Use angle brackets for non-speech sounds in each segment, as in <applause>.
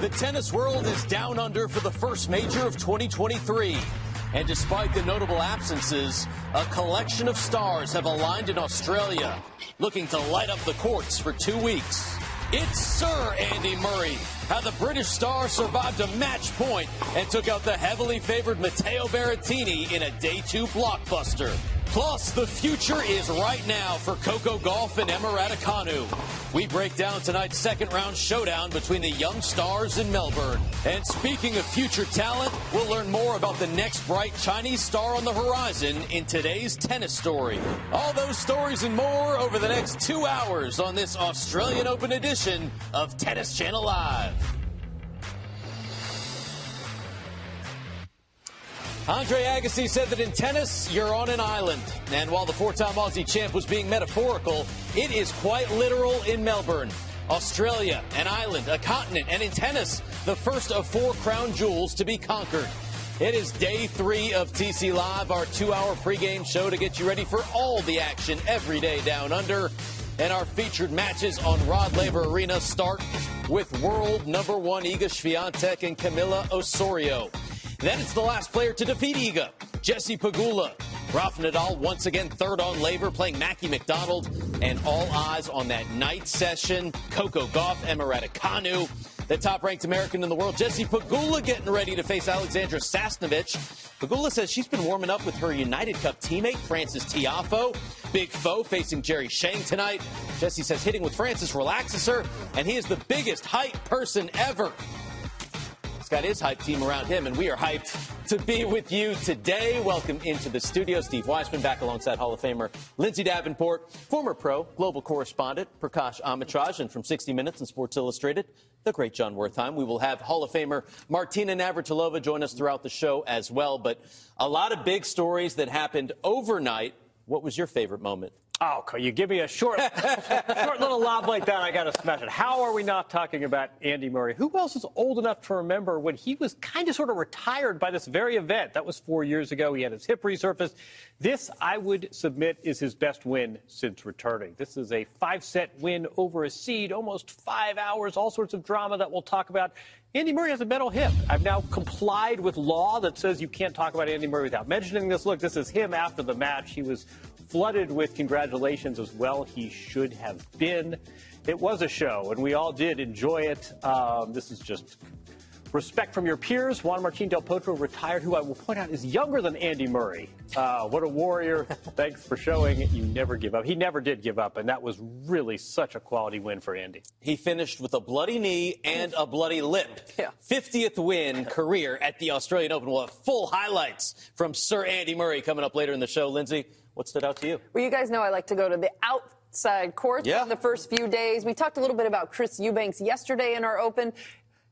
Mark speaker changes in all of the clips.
Speaker 1: The tennis world is down under for the first major of 2023. And despite the notable absences, a collection of stars have aligned in Australia, looking to light up the courts for two weeks. It's Sir Andy Murray. How the British star survived a match point and took out the heavily favored Matteo Berrettini in a day two blockbuster. Plus, the future is right now for Coco Gauff and Emma Kanu. We break down tonight's second round showdown between the young stars in Melbourne. And speaking of future talent, we'll learn more about the next bright Chinese star on the horizon in today's tennis story. All those stories and more over the next two hours on this Australian Open edition of Tennis Channel Live. Andre Agassi said that in tennis, you're on an island. And while the four time Aussie champ was being metaphorical, it is quite literal in Melbourne. Australia, an island, a continent, and in tennis, the first of four crown jewels to be conquered. It is day three of TC Live, our two hour pregame show to get you ready for all the action every day down under. And our featured matches on Rod Laver Arena start with world number one Iga Swiatek and Camila Osorio. Then it's the last player to defeat Iga, Jesse Pegula. Rafa Nadal once again third on Laver, playing Mackie McDonald, and all eyes on that night session. Coco Gauff, Emma Kanu, the top-ranked American in the world, Jesse Pegula, getting ready to face Alexandra Sasnovich. Pegula says she's been warming up with her United Cup teammate Frances Tiafoe. Big foe facing Jerry Shang tonight. Jesse says hitting with Frances relaxes her, and he is the biggest hype person ever got his hype team around him, and we are hyped to be with you today. Welcome into the studio. Steve Weissman back alongside Hall of Famer Lindsay Davenport, former pro, global correspondent Prakash Amritraj, and from 60 Minutes and Sports Illustrated, the great Jon Wertheim. We will have Hall of Famer Martina Navratilova join us throughout the show as well. But a lot of big stories that happened overnight. What was your favorite moment?
Speaker 2: Oh, you give me a short, <laughs> short little lob like that, I got to smash it. How are we not talking about Andy Murray? Who else is old enough to remember when he was kind of sort of retired by this very event? That was four years ago. He had his hip resurfaced. This, I would submit, is his best win since returning. This is a five-set win over a seed, almost five hours, all sorts of drama that we'll talk about. Andy Murray has a metal hip. I've now complied with law that says you can't talk about Andy Murray without mentioning this. Look, this is him after the match. He was flooded with congratulations as well. He should have been. It was a show, and we all did enjoy it. Um, this is just respect from your peers. Juan Martin Del Potro retired, who I will point out is younger than Andy Murray. Uh, what a warrior. <laughs> Thanks for showing it. You never give up. He never did give up, and that was really such a quality win for Andy.
Speaker 1: He finished with a bloody knee and a bloody lip. Yeah. 50th win career at the Australian Open. We'll have full highlights from Sir Andy Murray coming up later in the show. Lindsay, what stood out to you?
Speaker 3: Well, you guys know I like to go to the outside courts
Speaker 1: yeah.
Speaker 3: the first few days. We talked a little bit about Chris Eubanks yesterday in our Open.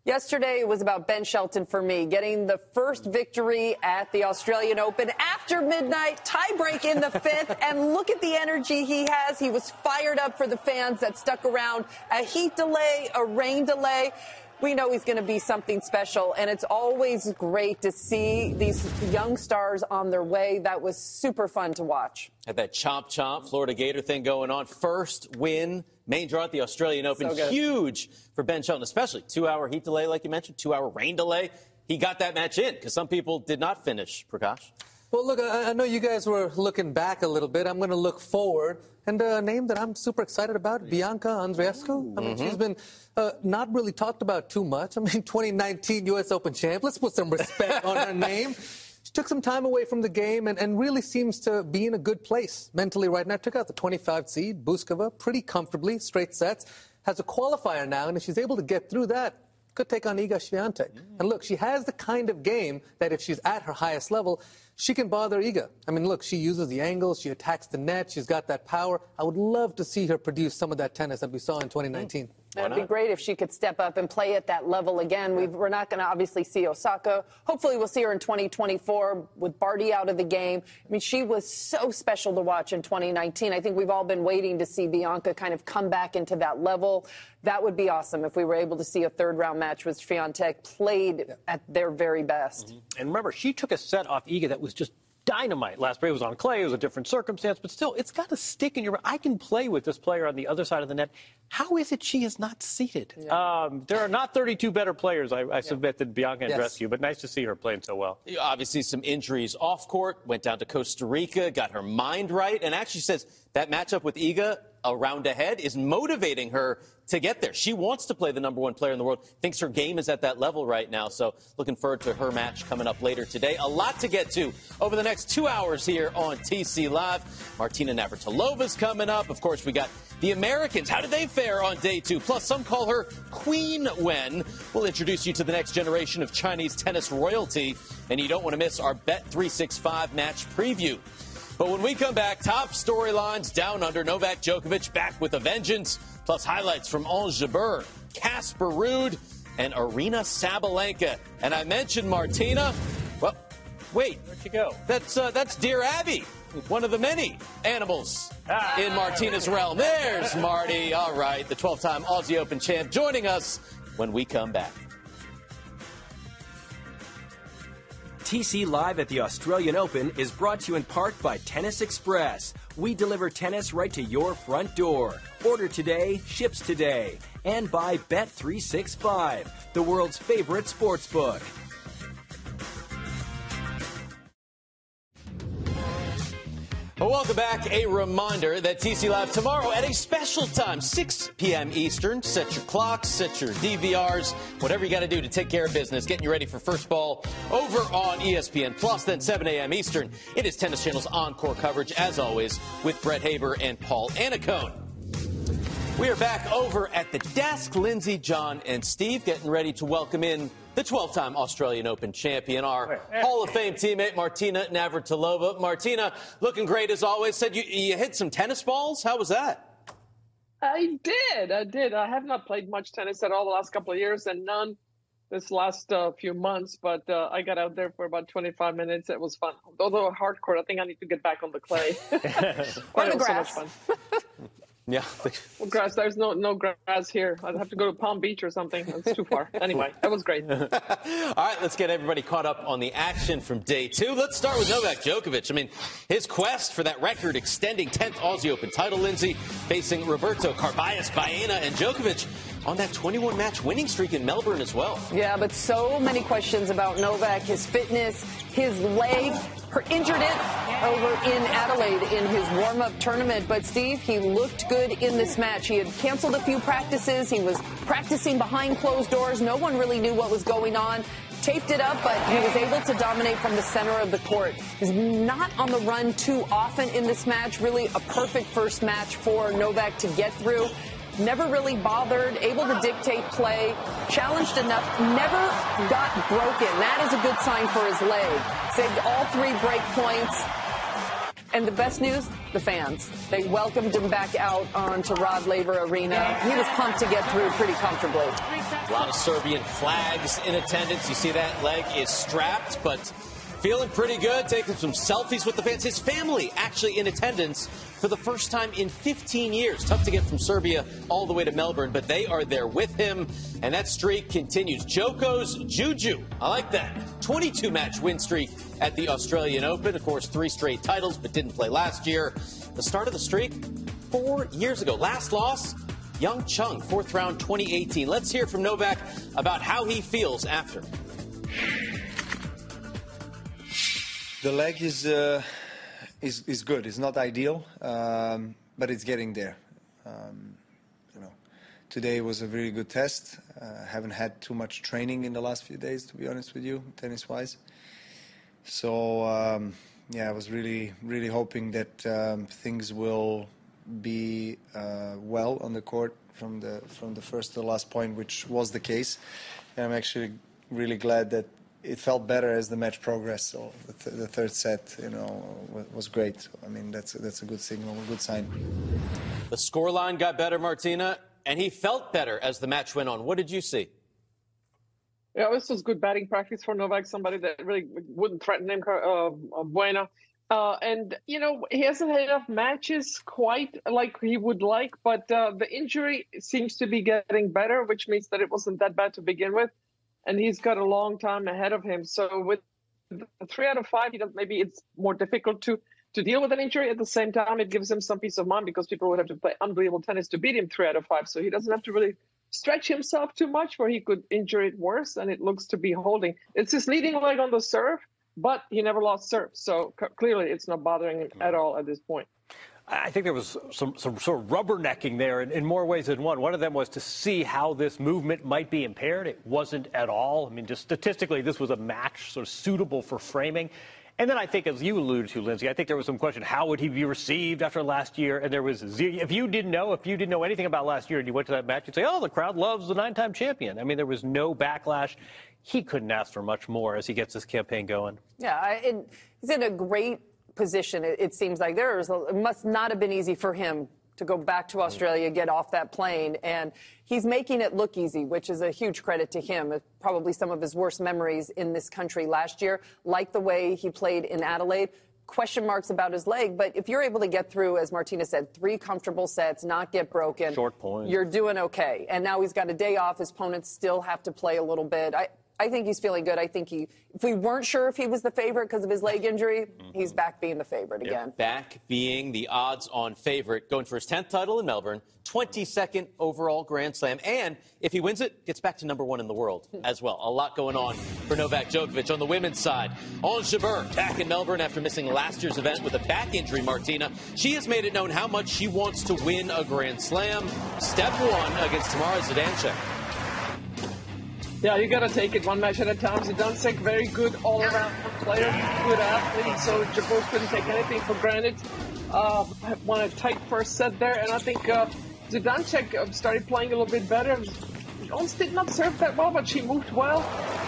Speaker 3: Yesterday it was about Ben Shelton for me, getting the first victory at the Australian Open after midnight, tiebreak in the fifth, <laughs> and look at the energy he has. He was fired up for the fans that stuck around. A heat delay, a rain delay we know he's going to be something special. And it's always great to see these young stars on their way. That was super fun to watch.
Speaker 1: Had that chomp chomp Florida Gator thing going on. First win, main draw at the Australian Open. So Huge for Ben Shelton, especially two hour heat delay, like you mentioned, two hour rain delay. He got that match in because some people did not finish, Prakash.
Speaker 4: Well, look, I, know you guys were looking back a little bit. I'm going to look forward. And a name that I'm super excited about, Bianca Andreescu. I mean, mm-hmm. she's been uh, not really talked about too much. I mean, <laughs> 2019 U.S. Open champ. Let's put some respect on her name. She took some time away from the game and, and really seems to be in a good place mentally right now. Took out the 25 seed, Bouzkova, pretty comfortably, straight sets. Has a qualifier now, and if she's able to get through that, could take on Iga Swiatek. Mm. And look, she has the kind of game that if she's at her highest level, she can bother Iga. I mean, look, she uses the angles, she attacks the net, she's got that power. I would love to see her produce some of that tennis that we saw in hmm. 2019.
Speaker 3: It'd be great if she could step up and play at that level again. we are not going to obviously see Osaka. Hopefully, we'll see her in 2024 with Barty out of the game. I mean, she was so special to watch in 2019. I think we've all been waiting to see Bianca kind of come back into that level. That would be awesome if we were able to see a third round match with Swiatek played yeah. at their very best. Mm-hmm.
Speaker 2: And remember, she took a set off Iga that was just dynamite. Last break was on clay. It was a different circumstance, but still, it's got to stick in your. I can play with this player on the other side of the net. How is it she is not seated? Yeah. Um, there are not 32 better players, I, I yeah. submit, than Bianca Andreescu, yes. but nice to see her playing so well.
Speaker 1: Obviously, some injuries off court. Went down to Costa Rica, got her mind right, and actually says that matchup with Iga a round ahead is motivating her to get there. She wants to play the number one player in the world, thinks her game is at that level right now. So looking forward to her match coming up later today. A lot to get to over the next two hours here on TC Live. Martina Navratilova's coming up. Of course, we got the Americans. How did they fare on day two? Plus, some call her Queen Wen. We'll introduce you to the next generation of Chinese tennis royalty. And you don't want to miss our Bet365 match preview. But when we come back, top storylines down under Novak Djokovic back with a vengeance, plus highlights from Ons Jabeur, Casper Ruud, and Aryna Sabalenka. And I mentioned Martina. Well, wait.
Speaker 2: Where'd you go?
Speaker 1: That's, uh, that's Dear Abby, one of the many animals ah, in Martina's realm. There's Marty. All right, the 12 time Aussie Open champ joining us when we come back.
Speaker 5: TC Live at the Australian Open is brought to you in part by Tennis Express. We deliver tennis right to your front door. Order today, ships today. And by Bet365, the world's favorite sports book.
Speaker 1: Well, welcome back. A reminder that TC Live tomorrow at a special time, 6 p.m. Eastern. Set your clocks, set your DVRs, whatever you got to do to take care of business, getting you ready for first ball over on ESPN Plus. Then 7 a.m. Eastern. It is Tennis Channel's encore coverage, as always, with Brett Haber and Paul Annacone. We are back over at the desk. Lindsay, Jon, and Steve getting ready to welcome in the 12 time Australian Open champion, our Hall of Fame teammate, Martina Navratilova. Martina, looking great as always. Said you, you hit some tennis balls. How was that?
Speaker 6: I did. I did. I have not played much tennis at all the last couple of years and none this last uh, few months, but uh, I got out there for about 25 minutes. It was fun. Although hardcore, I think I need to get back on the clay. <laughs> <laughs>
Speaker 3: or the grass.
Speaker 6: So <laughs>
Speaker 1: yeah.
Speaker 6: well, grass. There's no no grass here. I'd have to go to Palm Beach or something. It's too far. Anyway, that was great. <laughs> All
Speaker 1: right, let's get everybody caught up on the action from day two. Let's start with Novak Djokovic. I mean, his quest for that record-extending 10th Aussie Open title, Lindsay, facing Roberto Carballes, Baena, and Djokovic on that 21 match winning streak in Melbourne as well.
Speaker 3: Yeah, but so many questions about Novak, his fitness, his leg. Her injured it over in Adelaide in his warm up tournament. But Steve, he looked good in this match. He had canceled a few practices. He was practicing behind closed doors. No one really knew what was going on taped it up, but he was able to dominate from the center of the court. He's not on the run too often in this match. Really a perfect first match for Novak to get through never really bothered, able to dictate play, challenged enough, never got broken. That is a good sign for his leg. Saved all three break points. And the best news, the fans. They welcomed him back out onto Rod Laver Arena. He was pumped to get through pretty comfortably.
Speaker 1: A lot of Serbian flags in attendance. You see that leg is strapped, but feeling pretty good, taking some selfies with the fans. His family actually in attendance for the first time in 15 years. Tough to get from Serbia all the way to Melbourne, but they are there with him, and that streak continues. Djoko's Juju. I like that. 22 match win streak at the Australian Open. Of course, three straight titles, but didn't play last year. The start of the streak four years ago. Last loss, Hyeon Chung, fourth round 2018. Let's hear from Novak about how he feels after.
Speaker 7: The leg is. Uh is, is good. It's not ideal, um, but it's getting there. Um, you know, today was a very good test. Uh, haven't had too much training in the last few days, to be honest with you, tennis-wise. So um, yeah, I was really, really hoping that um, things will be uh, well on the court from the from the first to the last point, which was the case. And I'm actually really glad that it felt better as the match progressed. So the, th- the, third set, you know, was great. I mean, that's that's a good signal, a good sign.
Speaker 1: The scoreline got better, Martina, and he felt better as the match went on. What did you see?
Speaker 6: Yeah, this was good batting practice for Novak, somebody that really wouldn't threaten him, uh, Bueno. Uh, and, you know, he hasn't had enough matches quite like he would like, but uh, the injury seems to be getting better, which means that it wasn't that bad to begin with. And he's got a long time ahead of him. So with three out of five, you know, maybe it's more difficult to to deal with an injury. At the same time, it gives him some peace of mind because people would have to play unbelievable tennis to beat him three out of five. So he doesn't have to really stretch himself too much where he could injure it worse. And it looks to be holding. It's his leading leg on the serve but he never lost serve. So c- clearly, it's not bothering him at all at this point.
Speaker 2: I think there was some, some sort of rubbernecking there in, in, more ways than one. One of them was to see how this movement might be impaired. It wasn't at all. I mean, just statistically, this was a match sort of suitable for framing. And then I think, as you alluded to, Lindsay, I think there was some question: how would he be received after last year? And there was, if you didn't know, if you didn't know anything about last year, and you went to that match, you'd say, "Oh, the crowd loves the nine-time champion." I mean, there was no backlash he couldn't ask for much more as he gets this campaign going.
Speaker 3: Yeah, he's in a great position. It, it seems like there is a, it must not have been easy for him to go back to Australia, mm-hmm. get off that plane, and he's making it look easy, which is a huge credit to him. It's probably some of his worst memories in this country last year, like the way he played in Adelaide. Question marks about his leg, but if you're able to get through, as Martina said, three comfortable sets, not get broken,
Speaker 2: short point,
Speaker 3: you're doing okay. And now he's got a day off. His opponents still have to play a little bit. I, I think he's feeling good. I think he, if we weren't sure if he was the favorite because of his leg injury, mm-hmm. he's back being the favorite again.
Speaker 1: Back being the odds on favorite, going for his 10th title in Melbourne, 22nd overall Grand Slam, and if he wins it, gets back to number one in the world as well. A lot going on for Novak Djokovic on the women's side. Ons Jabeur back in Melbourne after missing last year's event with a back injury, Martina. She has made it known how much she wants to win a Grand Slam. Step one against Tamara Zidansek.
Speaker 6: Yeah, you got to take it one match at a time. Zidansek, very good all-around player, good athlete. So Jabeur couldn't take anything for granted. Uh, won a tight first set there, and I think uh, uh, started playing a little bit better. Ons did not serve that well, but she moved well.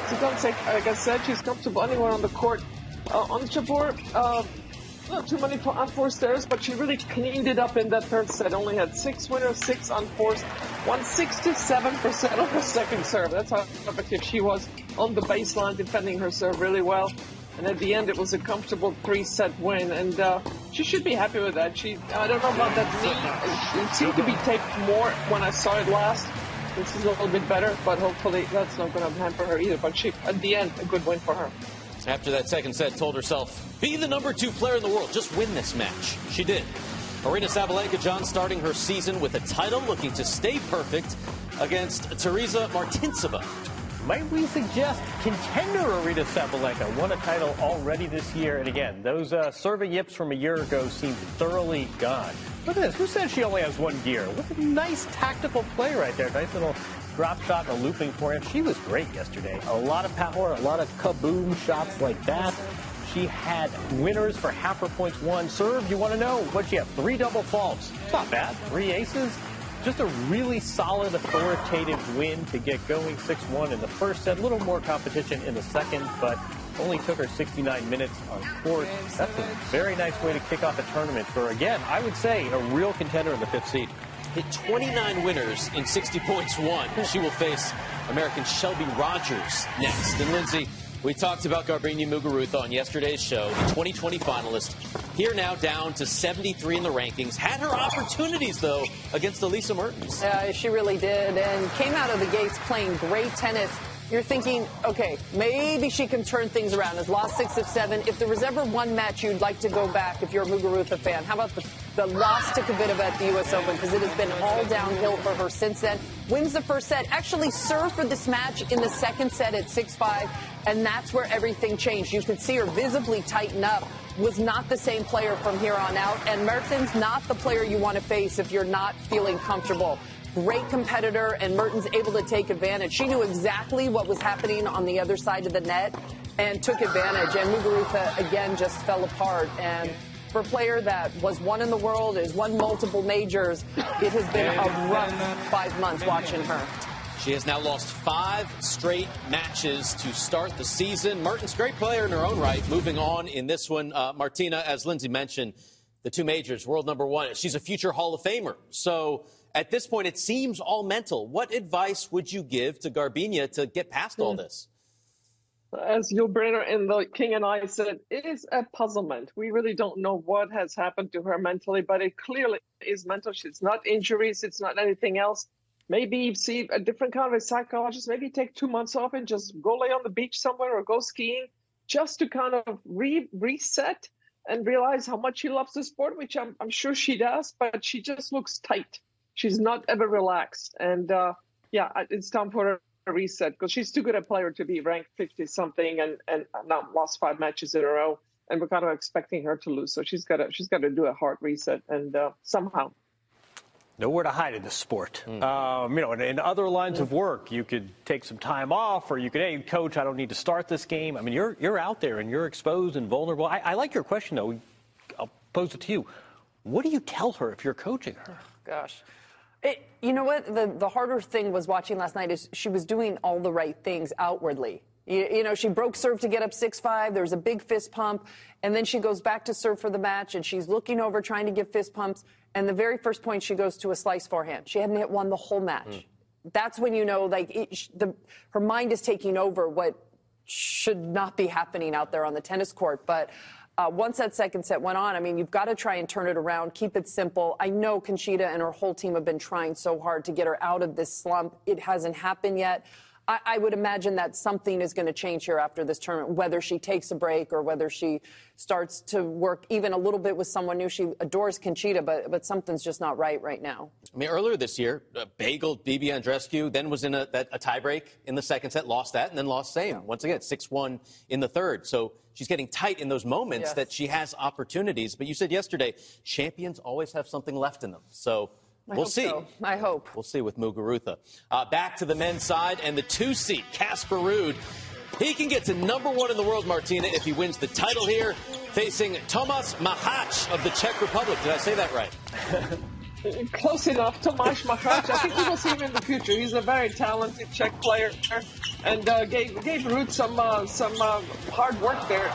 Speaker 6: Zidansek, like I said, she's comfortable anywhere on the court. Uh, Ons Jabeur, uh, not too many unforced errors, but she really cleaned it up in that third set. Only had six winners, six unforced, won 67% of her second serve. That's how effective she was on the baseline, defending her serve really well. And at the end, it was a comfortable three-set win, and uh, she should be happy with that. She, I don't know about that knee. It seemed to be taped more when I saw it last. This is a little bit better, but hopefully that's not going to hamper her either. But she, at the end, a good win for her.
Speaker 1: After that second set, told herself, be the number two player in the world. Just win this match. She did. Aryna Sabalenka, Jon, starting her season with a title, looking to stay perfect against Tereza Martincova.
Speaker 2: Might we suggest contender Aryna Sabalenka won a title already this year? And again, those uh, serving yips from a year ago seem thoroughly gone. Look at this. Who says she only has one gear? What a nice tactical play right there. Nice little drop shot a looping forehand. She was great yesterday. A lot of power, a lot of kaboom shots like that. She had winners for half her points won. Serve, you want to know what she had? Three double faults. It's not bad. Three aces. Just a really solid, authoritative win to get going 6-1 in the first set. A little more competition in the second, but only took her 69 minutes on court. That's a very nice way to kick off a tournament for, again, I would say, a real contender in the fifth seed
Speaker 1: hit 29 winners in 60 points won. She will face American Shelby Rogers next. And Lindsay, we talked about Garbiñe Muguruza on yesterday's show, the 2020 finalist. Here now down to 73 in the rankings. Had her opportunities, though, against Elise Mertens.
Speaker 3: Yeah, she really did, and came out of the gates playing great tennis you're thinking, okay, maybe she can turn things around. Has lost six of seven. If there was ever one match you'd like to go back, if you're a Muguruza fan, how about the, the loss to Kvitova at the U.S. Open? Because it has been all downhill for her since then. Wins the first set, actually served for this match in the second set at 6-5, and that's where everything changed. You could see her visibly tighten up was not the same player from here on out. And Mertens, not the player you want to face if you're not feeling comfortable great competitor, and Mertens able to take advantage. She knew exactly what was happening on the other side of the net and took advantage. And Muguruza, again, just fell apart. And for a player that was one in the world, has won multiple majors, it has been a rough five months watching her.
Speaker 1: She has now lost five straight matches to start the season. Mertens, great player in her own right. Moving on in this one, uh, Martina, as Lindsay mentioned, the two majors, world number one. She's a future Hall of Famer. So at this point, it seems all mental. What advice would you give to Garbiñe to get past all hmm. this?
Speaker 6: As Yul Brynner and the King and I said, it is a puzzlement. We really don't know what has happened to her mentally, but it clearly is mental. It's not injuries, it's not anything else. Maybe see a different kind of a psychologist, maybe take two months off and just go lay on the beach somewhere or go skiing just to kind of re- reset and realize how much she loves the sport, which I'm, I'm sure she does, but she just looks tight. She's not ever relaxed. And uh, yeah, it's time for her a reset because she's too good a player to be ranked 50 something and, and not lost five matches in a row. And we're kind of expecting her to lose. So she's got to she's got to do a hard reset and uh, somehow.
Speaker 2: Nowhere to hide in this sport. Mm. Um, you know, in, in, other lines mm. of work, you could take some time off, or you could, hey, coach, I don't need to start this game. I mean, you're you're out there and you're exposed and vulnerable. I, I like your question though. I'll pose it to you. What do you tell her if you're coaching her? Oh,
Speaker 3: gosh. It, you know what? The, the harder thing was watching last night is she was doing all the right things outwardly. You, you know, she broke serve to get up 6 5. There was a big fist pump. And then she goes back to serve for the match and she's looking over trying to give fist pumps. And the very first point, she goes to a slice forehand. She hadn't hit one the whole match. Mm. That's when you know, like, it, the, her mind is taking over what should not be happening out there on the tennis court. But uh, once that second set went on, I mean, you've got to try and turn it around, keep it simple. I know Conchita and her whole team have been trying so hard to get her out of this slump. It hasn't happened yet. I, I would imagine that something is going to change here after this tournament, whether she takes a break or whether she starts to work even a little bit with someone new. She adores Conchita, but, but something's just not right right now.
Speaker 1: I mean, earlier this year, uh, bageled Bibi Andreescu, then was in a, a tiebreak in the second set, lost that, and then lost same. Yeah. Once again, 6 1 in the third. So she's getting tight in those moments yes. that she has opportunities. But you said yesterday, champions always have something left in them. So
Speaker 3: I
Speaker 1: we'll see.
Speaker 3: So. I hope.
Speaker 1: We'll see with Muguruza. Uh, back to the men's side and the two seat, Casper Ruud. He can get to number one in the world, Martina, if he wins the title here, facing Tomas Machac of the Czech Republic. Did I say that right? <laughs>
Speaker 6: Close enough, Tomas Machac. I think we will see him in the future. He's a very talented Czech player, and uh, gave gave Ruud some uh, some uh, hard work there,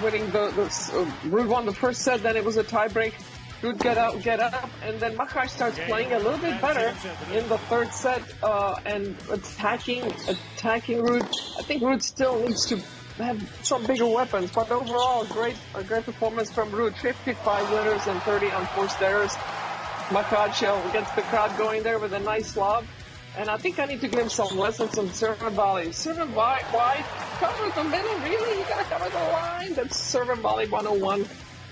Speaker 6: winning the, the uh, Ruud won the first set. Then it was a tiebreak. Ruud get up, get up, and then Machac starts playing a little bit better in the third set uh, and attacking, attacking Ruud. I think Ruud still needs to have some bigger weapons, but overall, great, a great performance from Ruud. 55 winners and 30 unforced errors. Machac gets the crowd going there with a nice lob. And I think I need to give him some lessons on serve volley. Serve wide, wide, cover the middle, really? You gotta cover the line. That's serve volley 101.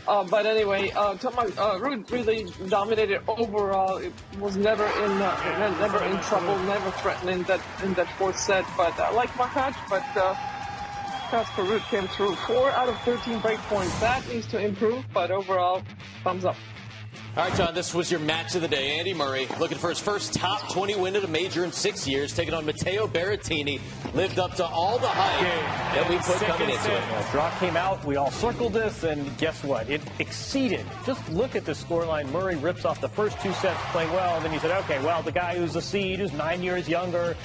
Speaker 6: Uh, but anyway, uh, Thomas, uh, really dominated overall. It was never in, uh, never in trouble, never threatening that in that fourth set. But I like Machac, but uh, Casper Ruud came through. Four out of 13 break points. That needs to improve, but overall, thumbs up.
Speaker 1: All right, Jon, this was your match of the day. Andy Murray looking for his first top 20 win at a major in six years, taking on Matteo Berrettini. Lived up to all the hype that we put coming into it.
Speaker 2: Yeah, draw came out. We all circled this, and guess what? It exceeded. Just look at the scoreline. Murray rips off the first two sets playing well. And then he said, okay, well, the guy who's a seed, who's nine years younger,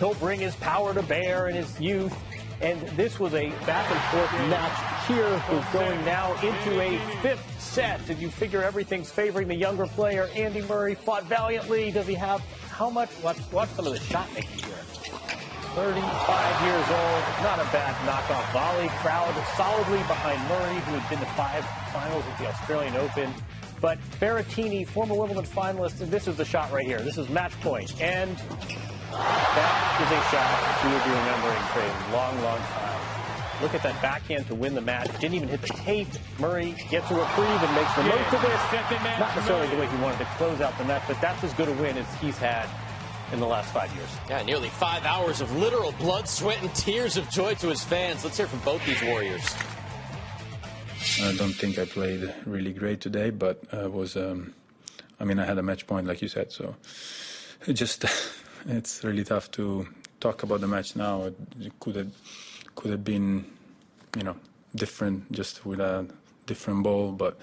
Speaker 2: he'll bring his power to bear and his youth. And this was a back and forth match here. We're going now into a fifth set. Did you figure everything's favoring the younger player? Andy Murray fought valiantly. Does he have how much? Watch, watch some of the shot making here. 35 years old, not a bad knockoff volley. Crowd solidly behind Murray, who had been to five finals at the Australian Open. But Berrettini, former Wimbledon finalist, and this is the shot right here. This is match point. And that is a shot we will be remembering for a long, long time. Look at that backhand to win the match. Didn't even hit the tape. Murray gets a reprieve and makes the yeah, most of it. Not necessarily the way he wanted to close out the match, but that's as good a win as he's had in the last five years.
Speaker 1: Yeah, nearly five hours of literal blood, sweat, and tears of joy to his fans. Let's hear from both these Warriors.
Speaker 8: I don't think I played really great today, but uh, was. Um, I mean, I had a match point, like you said, so it <laughs> just it's really tough to talk about the match now. It could have could have been, you know, different just with a different ball. But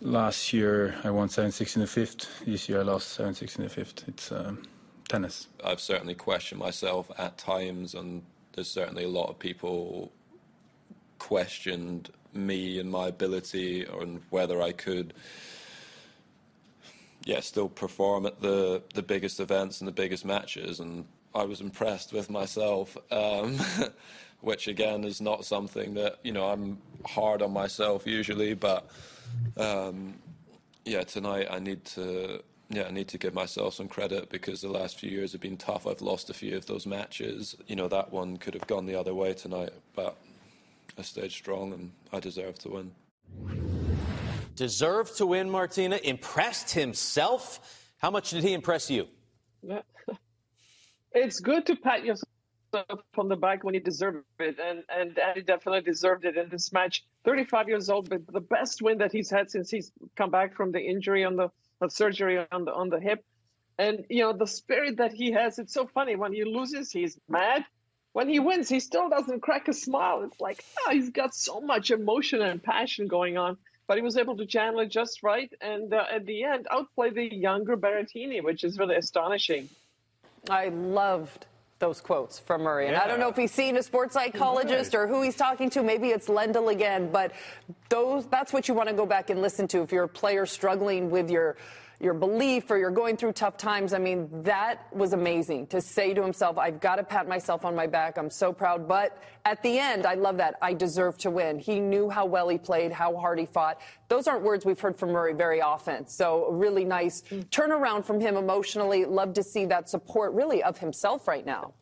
Speaker 8: last year I won 7-6 in the fifth. This year I lost 7-6 in the fifth. It's um, tennis.
Speaker 9: I've certainly questioned myself at times, and there's certainly a lot of people questioned me and my ability and whether I could yeah, still perform at the the biggest events and the biggest matches. And I was impressed with myself, um, <laughs> which again is not something that you know I'm hard on myself usually, but um, yeah, tonight I need to yeah, I need to give myself some credit because the last few years have been tough. I've lost a few of those matches. You know, that one could have gone the other way tonight, but I stayed strong and I deserve to win.
Speaker 1: Deserved to win, Martina. Impressed himself. How much did he impress you? <laughs>
Speaker 6: It's good to pat yourself on the back when you deserve it, and and Andy definitely deserved it in this match. 35 years old, but the best win that he's had since he's come back from the injury on the surgery on the on the hip. And you know the spirit that he has. It's so funny when he loses, he's mad. When he wins, he still doesn't crack a smile. It's like oh, he's got so much emotion and passion going on. But he was able to channel it just right, and uh, at the end, outplay the younger Berrettini, which is really astonishing.
Speaker 3: I loved those quotes from Murray. And yeah. I don't know if he's seen a sports psychologist right. or who he's talking to. Maybe it's Lendl again, but those that's what you want to go back and listen to if you're a player struggling with your your belief or you're going through tough times. I mean, that was amazing to say to himself, I've got to pat myself on my back. I'm so proud. But at the end, I love that. I deserve to win. He knew how well he played, how hard he fought. Those aren't words we've heard from Murray very often. So really nice turnaround from him emotionally. Love to see that support really of himself right now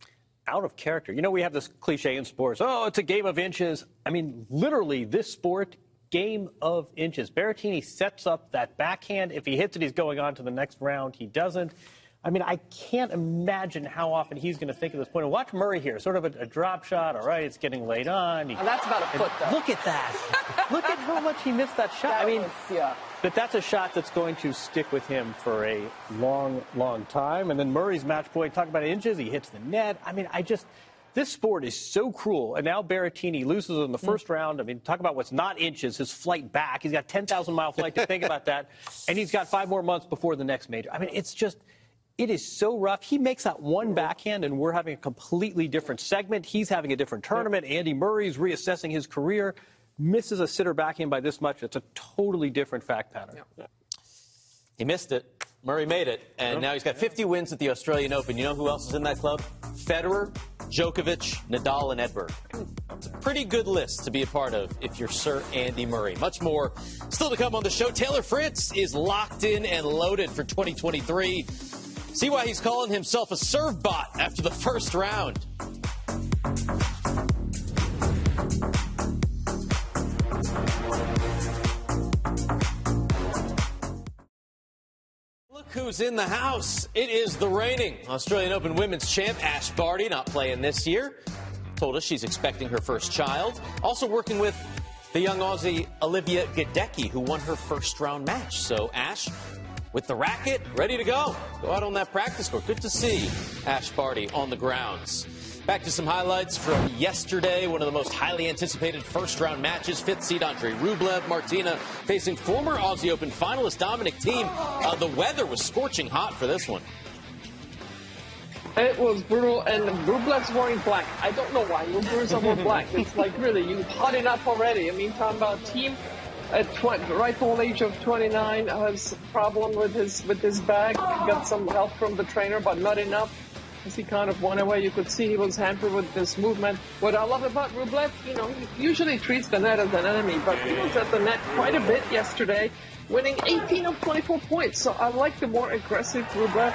Speaker 2: out of character. You know, we have this cliche in sports oh, it's a game of inches. I mean, literally, this sport game of inches. Berrettini sets up that backhand. If he hits it, he's going on to the next round. He doesn't. I mean, I can't imagine how often he's going to think at this point. And watch Murray here, sort of a, a drop shot. All right, it's getting laid on.
Speaker 3: He, oh, that's about a foot, though.
Speaker 2: Look at that. <laughs> look at how much he missed that shot.
Speaker 3: That
Speaker 2: I mean,
Speaker 3: was, yeah.
Speaker 2: But that's a shot that's going to stick with him for a long, long time. And then Murray's match point, talk about inches. He hits the net. I mean, I just this sport is so cruel. And now Berrettini loses in the hmm. first mm. round. I mean, talk about what's not inches, his flight back. He's got 10,000 mile flight to think about that. <laughs> And he's got five more months before the next major. I mean, it's just, it is so rough. He makes that one backhand, and we're having a completely different segment. He's having a different tournament. Andy Murray's reassessing his career. Misses a sitter backhand by this much. It's a totally different fact pattern. Yeah.
Speaker 1: He missed it. Murray made it, and now he's got 50 wins at the Australian Open. You know who else is in that club? Federer, Djokovic, Nadal, and Edberg. It's a pretty good list to be a part of if you're Sir Andy Murray. Much more still to come on the show. Taylor Fritz is locked in and loaded for 2023. See why he's calling himself a serve bot after the first round. Who's in the house. It is the reigning Australian Open Women's Champ, Ash Barty, not playing this year. Told us she's expecting her first child. Also working with the young Aussie Olivia Gadecki, who won her first round match. So, Ash, with the racket, ready to go. Go out on that practice court. Good to see Ash Barty on the grounds. Back to some highlights from yesterday. One of the most highly anticipated first round matches. Fifth seed Andre Rublev, Martina facing former Aussie Open finalist Dominic Thiem. Uh, the weather was scorching hot for this one.
Speaker 6: It was brutal, and Rublev's wearing black. I don't know why. Rublev's are black. It's like really, you hot enough already. I mean, talking about Thiem at 20, right old age of 29 has a problem with his with his back. Got some help from the trainer, but not enough as he kind of went away. You could see he was hampered with this movement. What I love about Rublev, you know, he usually treats the net as an enemy, but he was at the net quite a bit yesterday, winning 18 of 24 points. So I like the more aggressive Rublev,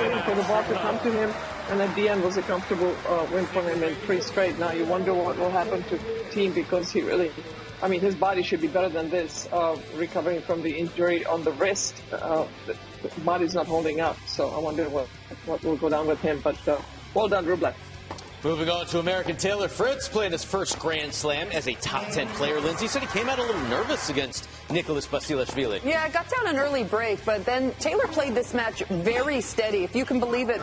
Speaker 6: waiting for the ball to come to him. And at the end was a comfortable uh, win for him in three straight. Now you wonder what will happen to Thiem because he really I mean, his body should be better than this, uh, recovering from the injury on the wrist. Uh, the, the body's not holding up, so I wonder what, what will go down with him. But uh, well done, Rublev.
Speaker 1: Moving on to American Taylor Fritz playing his first Grand Slam as a top 10 player. Lindsay said he came out a little nervous against Nicholas Basilashvili.
Speaker 3: Yeah, got down an early break, but then Taylor played this match very steady. If you can believe it,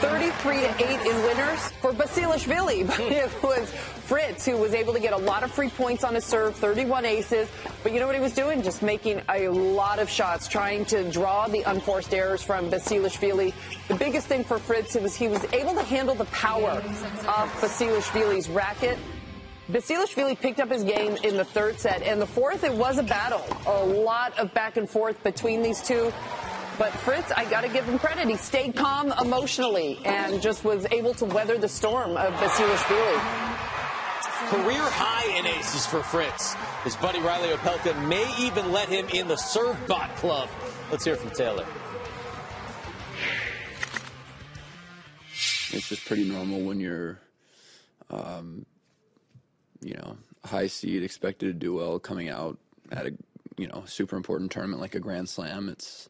Speaker 3: 33 to 8 in winners for Basilashvili. <laughs> But it was Fritz who was able to get a lot of free points on his serve, 31 aces. But you know what he was doing? Just making a lot of shots, trying to draw the unforced errors from Basilashvili. The biggest thing for Fritz was he was able to handle the power of Basilashvili's racket. Basilashvili picked up his game in the third set. And the fourth, it was a battle. A lot of back and forth between these two. But Fritz, I got to give him credit. He stayed calm emotionally and just was able to weather the storm of Basilashvili.
Speaker 1: Career high in aces for Fritz. His buddy Reilly Opelka may even let him in the serve bot club. Let's hear from Taylor.
Speaker 10: It's just pretty normal when you're, um, you know, high seed, expected to do well coming out at a, you know, super important tournament like a Grand Slam. It's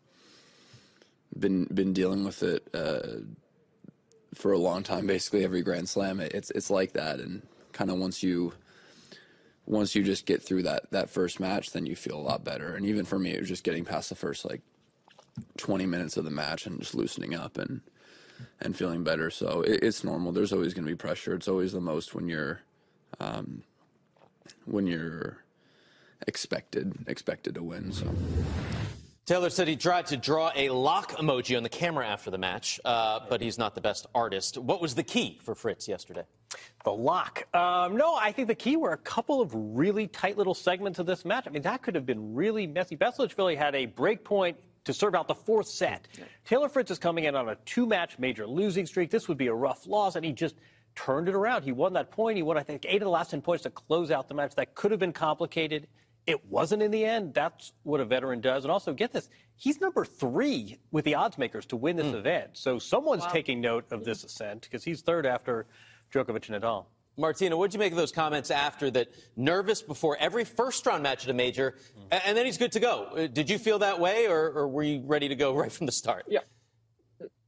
Speaker 10: been been dealing with it uh, for a long time. Basically, every Grand Slam, it's it's like that, and kind of once you once you just get through that that first match, then you feel a lot better. And even for me, it was just getting past the first like 20 minutes of the match and just loosening up and and feeling better. So it, it's normal. There's always going to be pressure. It's always the most when you're um, when you're expected expected to win. So.
Speaker 1: Taylor said he tried to draw a lock emoji on the camera after the match, uh, but he's not the best artist. What was the key for Fritz yesterday?
Speaker 2: The lock. Um, no, I think the key were a couple of really tight little segments of this match. I mean, that could have been really messy. Basilashvili had a break point to serve out the fourth set. Taylor Fritz is coming in on a two-match major losing streak. This would be a rough loss, and he just turned it around. He won that point. He won, I think, eight of the last ten points to close out the match. That could have been complicated. It wasn't in the end. That's what a veteran does. And also, get this, he's number three with the odds makers to win this
Speaker 1: Hmm.
Speaker 2: event. So someone's
Speaker 1: Wow.
Speaker 2: taking note of this ascent because he's third after Djokovic and Nadal.
Speaker 1: Martina, what did you make of those comments after that? Nervous before every first round match at a major, a- and then he's good to go. Uh, Did you feel that way, or, or were you ready to go <laughs> right from the start?
Speaker 6: Yeah.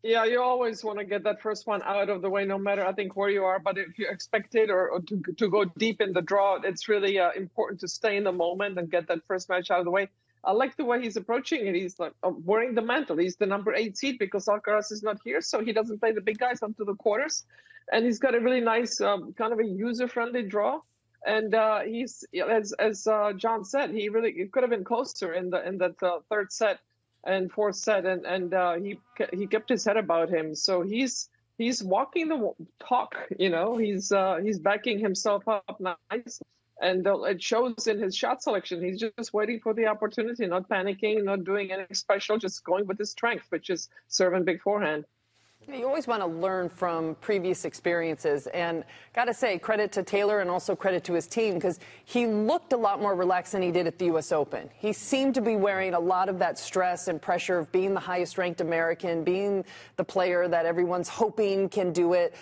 Speaker 6: Yeah, you always want to get that first one out of the way, no matter I think where you are. But if you expect it or, or to to go deep in the draw, it's really uh, important to stay in the moment and get that first match out of the way. I like the way he's approaching it. He's like uh, wearing the mantle. He's the number eight seed because Alcaraz is not here, so he doesn't play the big guys until the quarters. And he's got a really nice um, kind of a user-friendly draw. And uh, he's as as uh, Jon said, he really it could have been closer in the in that uh, third set and fourth set, and and uh, he he kept his head about him. So he's he's walking the talk. You know, he's uh, he's backing himself up nice, and uh, it shows in his shot selection. He's just waiting for the opportunity, not panicking, not doing anything special, just going with his strength, which is serving big forehand.
Speaker 3: You always want to learn from previous experiences. And got to say, credit to Taylor and also credit to his team because he looked a lot more relaxed than he did at the U.S. Open. He seemed to be wearing a lot of that stress and pressure of being the highest ranked American, being the player that everyone's hoping can do it.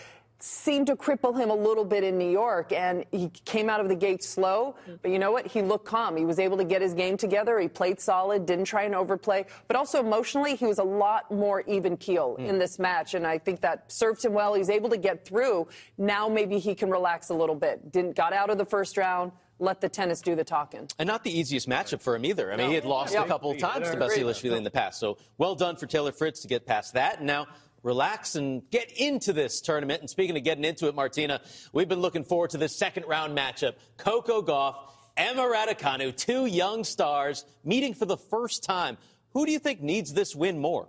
Speaker 3: Seemed to cripple him a little bit in New York, and he came out of the gate slow. But you know what? He looked calm. He was able to get his game together. He played solid, didn't try and overplay. But also emotionally, he was a lot more even keel in this match, and I think that served him well. He was able to get through. Now maybe he can relax a little bit. Didn't got out of the first round. Let the tennis do the talking.
Speaker 1: And not the easiest matchup for him either. I mean,
Speaker 3: No.
Speaker 1: he had lost
Speaker 3: Yeah.
Speaker 1: a couple of times to Basilashvili in the past. So well done for Taylor Fritz to get past that. And now relax and get into this tournament. And speaking of getting into it, Martina, we've been looking forward to this second round matchup. Coco Gauff, Emma Raducanu, two young stars meeting for the first time. Who do you think needs this win more?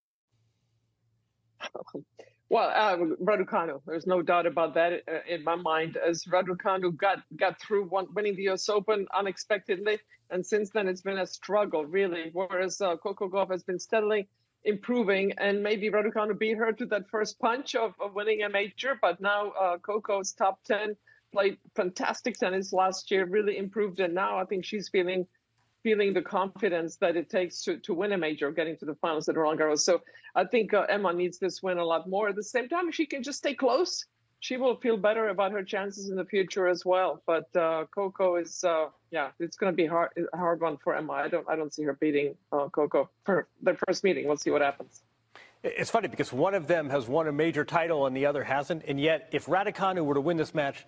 Speaker 6: Well, uh, Raducanu, there's no doubt about that uh, in my mind. As Raducanu got got through one, winning the U.S. Open unexpectedly, and since then it's been a struggle, really. Whereas uh, Coco Gauff has been steadily improving, and maybe Raducanu beat her to that first punch of, of winning a major. But now uh, Coco's top ten, played fantastic tennis last year, really improved, and now I think she's feeling feeling the confidence that it takes to, to win a major, getting to the finals at Roland Garros. So I think uh, Emma needs this win a lot more. At the same time, if she can just stay close, she will feel better about her chances in the future as well. But uh, Coco is, uh, yeah, it's going to be hard, a hard one for Emma. I don't, I don't see her beating uh, Coco for their first meeting. We'll see what happens.
Speaker 2: It's funny because one of them has won a major title and the other hasn't. And yet, if Raducanu were to win this match,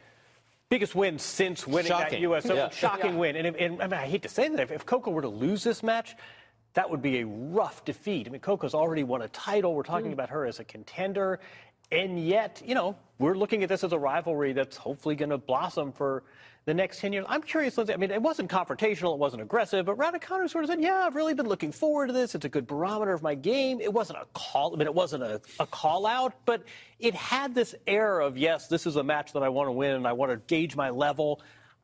Speaker 2: biggest win since winning that
Speaker 1: Shocking.
Speaker 2: U.S. Open,
Speaker 1: Yeah.
Speaker 2: shocking
Speaker 1: Yeah.
Speaker 2: win. And, if, and I, mean, I hate to say that, if, if Coco were to lose this match, that would be a rough defeat. I mean, Coco's already won a title. We're talking mm. about her as a contender. And yet, you know, we're looking at this as a rivalry that's hopefully going to blossom for the next 10 years. I'm curious, Lindsay, I mean, it wasn't confrontational, it wasn't aggressive, but Raducanu sort of said, yeah, I've really been looking forward to this. It's a good barometer of my game. It wasn't a call, I mean, it wasn't a, a call out, but it had this air of, yes, this is a match that I want to win and I want to gauge my level.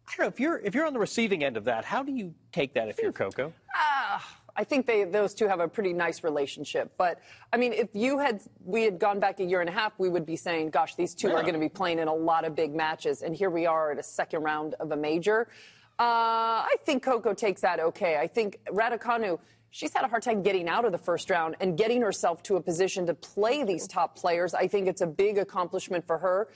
Speaker 2: I don't know, if you're, if you're on the receiving end of that, how do you take that if you're Coco?
Speaker 3: Ah. Uh, I think they those two have a pretty nice relationship. But I mean, if you had we had gone back a year and a half, we would be saying, "Gosh, these two yeah. are going to be playing in a lot of big matches." And here we are at a second round of a major. Uh, I think Coco takes that okay. I think Raducanu. She's had a hard time getting out of the first round and getting herself to a position to play these top players. I think it's a big accomplishment for her.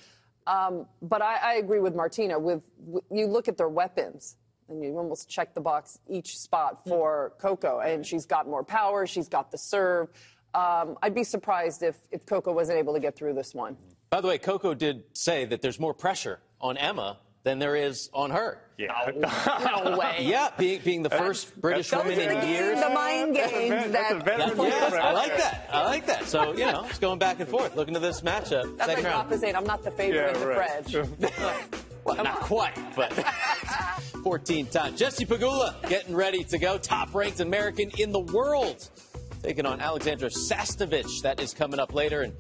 Speaker 3: Um, but I, I, agree with Martina. With, with you look at their weapons and you almost check the box each spot for Coco. And she's got more power, she's got the serve. Um, I'd be surprised if, if Coco wasn't able to get through this one.
Speaker 1: By the way, Coco did say that there's more pressure on Emma than there is on her.
Speaker 2: Yeah.
Speaker 3: No, no <laughs> way.
Speaker 1: Yeah, being, being the first British woman in
Speaker 3: the
Speaker 1: years.
Speaker 3: The mind games that.
Speaker 2: that
Speaker 1: yes, I like that. I like that. So you know, it's going back and forth. Looking to this matchup.
Speaker 3: That's like
Speaker 1: round.
Speaker 3: saying, I'm not the favorite
Speaker 2: yeah,
Speaker 3: right. the <laughs> <laughs>
Speaker 1: well, not quite, but <laughs> 14 times. Jesse Pegula getting ready to go. Top ranked American in the world. Taking on Alexandra Sasnovich. That is coming up later. And,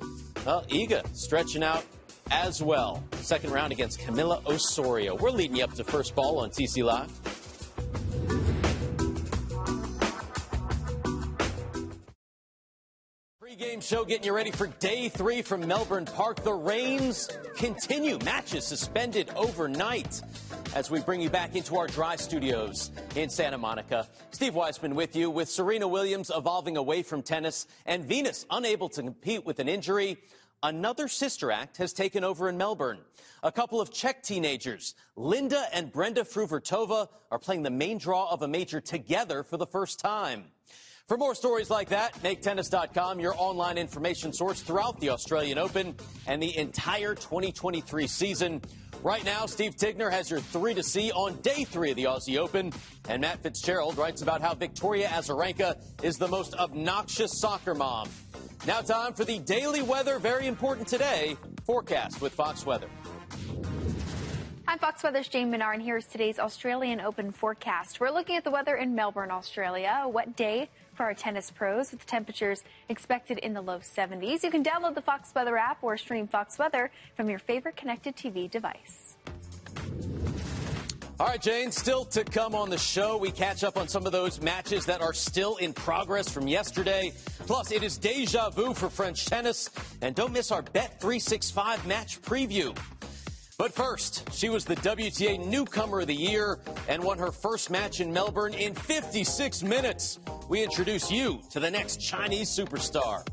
Speaker 1: well, Iga stretching out as well. Second round against Camila Osorio. We're leading you up to first ball on TC Live. Pre-game show getting you ready for day three from Melbourne Park. The rains continue. Matches suspended overnight as we bring you back into our dry studios in Santa Monica. Steve Weissman with you with Serena Williams evolving away from tennis and Venus unable to compete with an injury. Another sister act has taken over in Melbourne. A couple of Czech teenagers, Linda and Brenda Fruhvirtova, are playing the main draw of a major together for the first time. For more stories like that, MakeTennis.com, your online information source throughout the Australian Open and the entire 2023 season. Right now, Steve Tignor has your three to see on day three of the Aussie Open. And Matt Fitzgerald writes about how Victoria Azarenka is the most obnoxious soccer mom. Now, time for the daily weather, very important today, forecast with Fox Weather.
Speaker 11: I'm Fox Weather's Jane Minar, and here's today's Australian Open forecast. We're looking at the weather in Melbourne, Australia. A wet day for our tennis pros with temperatures expected in the low 70s. You can download the Fox Weather app or stream Fox Weather from your favorite connected TV device.
Speaker 1: All right, Jane, still to come on the show. We catch up on some of those matches that are still in progress from yesterday. Plus, it is deja vu for French tennis. And don't miss our Bet 365 match preview. But first, she was the WTA Newcomer of the Year and won her first match in Melbourne in 56 minutes. We introduce you to the next Chinese superstar.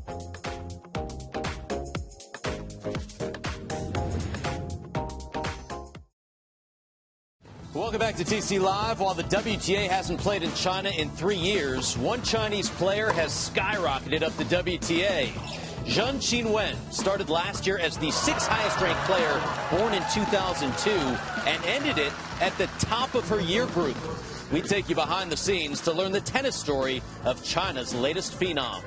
Speaker 1: Welcome back to TC Live. While the WTA hasn't played in China in three years, one Chinese player has skyrocketed up the WTA. Zheng Qinwen started last year as the sixth highest ranked player born in 2002 and ended it at the top of her year group. We take you behind the scenes to learn the tennis story of China's latest phenom.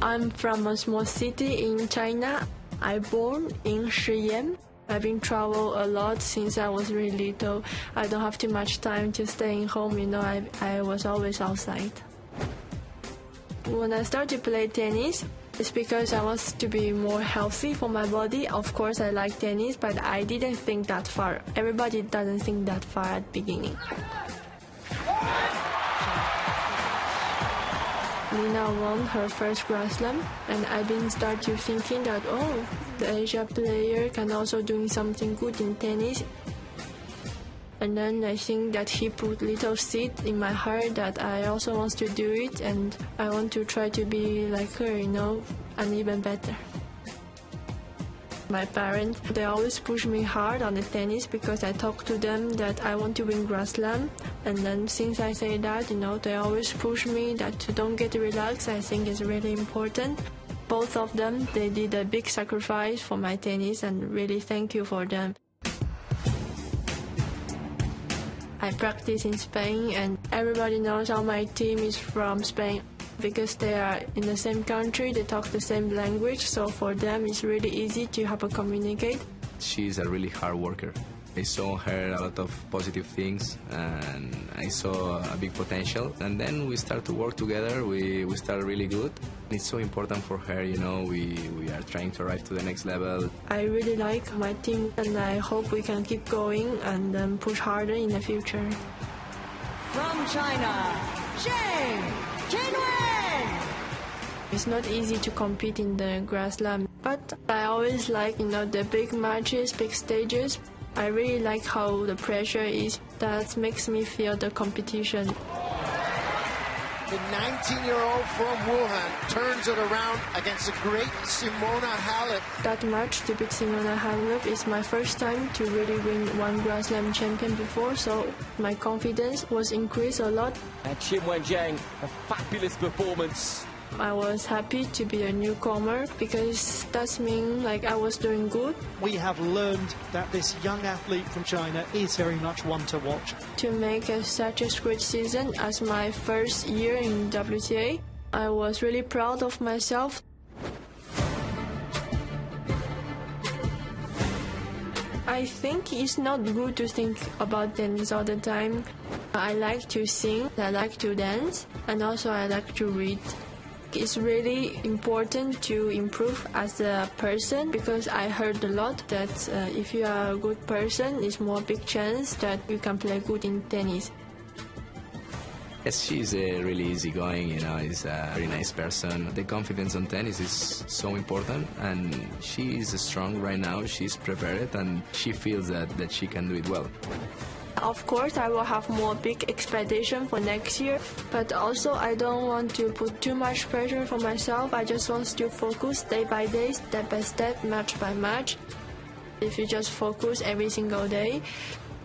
Speaker 12: I'm from a small city in China. I born in Shiyan. I've been travel a lot since I was really little. I don't have too much time to stay in home. You know, I, I was always outside. When I started to play tennis, it's because I want to be more healthy for my body. Of course, I like tennis, but I didn't think that far. Everybody doesn't think that far at beginning. Li Na won her first Grand Slam, and I've been started thinking that oh, the Asia player can also doing something good in tennis. And then I think that he put little seed in my heart that I also want to do it, and I want to try to be like her, you know, and even better. My parents, they always push me hard on the tennis because I talk to them that I want to win Grand Slam. And then since I say that, you know, they always push me that to don't get relaxed. I think is really important. Both of them, they did a big sacrifice for my tennis and really thank you for them. I practice in Spain and everybody knows how my team is from Spain because they are in the same country, they talk the same language, so for them it's really easy to have a communicate.
Speaker 13: She's a really hard worker. I saw her a lot of positive things and I saw a big potential. And then we start to work together. We, we start really good. It's so important for her, you know, we, we are trying to arrive to the next level.
Speaker 12: I really like my team and I hope we can keep going and um, push harder in the future.
Speaker 14: From China, Zheng Qinwen!
Speaker 12: It's not easy to compete in the Grand Slam, but I always like, you know, the big matches, big stages. I really like how the pressure is. That makes me feel the competition.
Speaker 15: The 19-year-old from Wuhan turns it around against the great Simona Halep.
Speaker 12: That match to beat Simona Halep is my first time to really win one Grand Slam champion before, so my confidence was increased a lot.
Speaker 5: And Qinwen Zheng, a fabulous performance.
Speaker 12: I was happy to be a newcomer because that means like I was doing good.
Speaker 16: We have learned that this young athlete from China is very much one to watch.
Speaker 12: To make a, such a great season as my first year in WTA, I was really proud of myself. I think it's not good to think about tennis all the time. I like to sing, I like to dance, and also I like to read. It's really important to improve as a person because I heard a lot that uh, if you are a good person, it's more big chance that you can play good in tennis.
Speaker 13: Yes, she's uh, really easygoing, you know, is a very nice person. The confidence on tennis is so important and she is strong right now, she's prepared and she feels that, that she can do it well.
Speaker 12: Of course, I will have more big expectation for next year, but also I don't want to put too much pressure for myself. I just want to focus day by day, step by step, match by match. If you just focus every single day,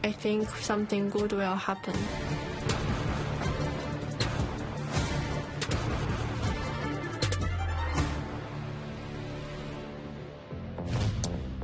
Speaker 12: I think something good will happen.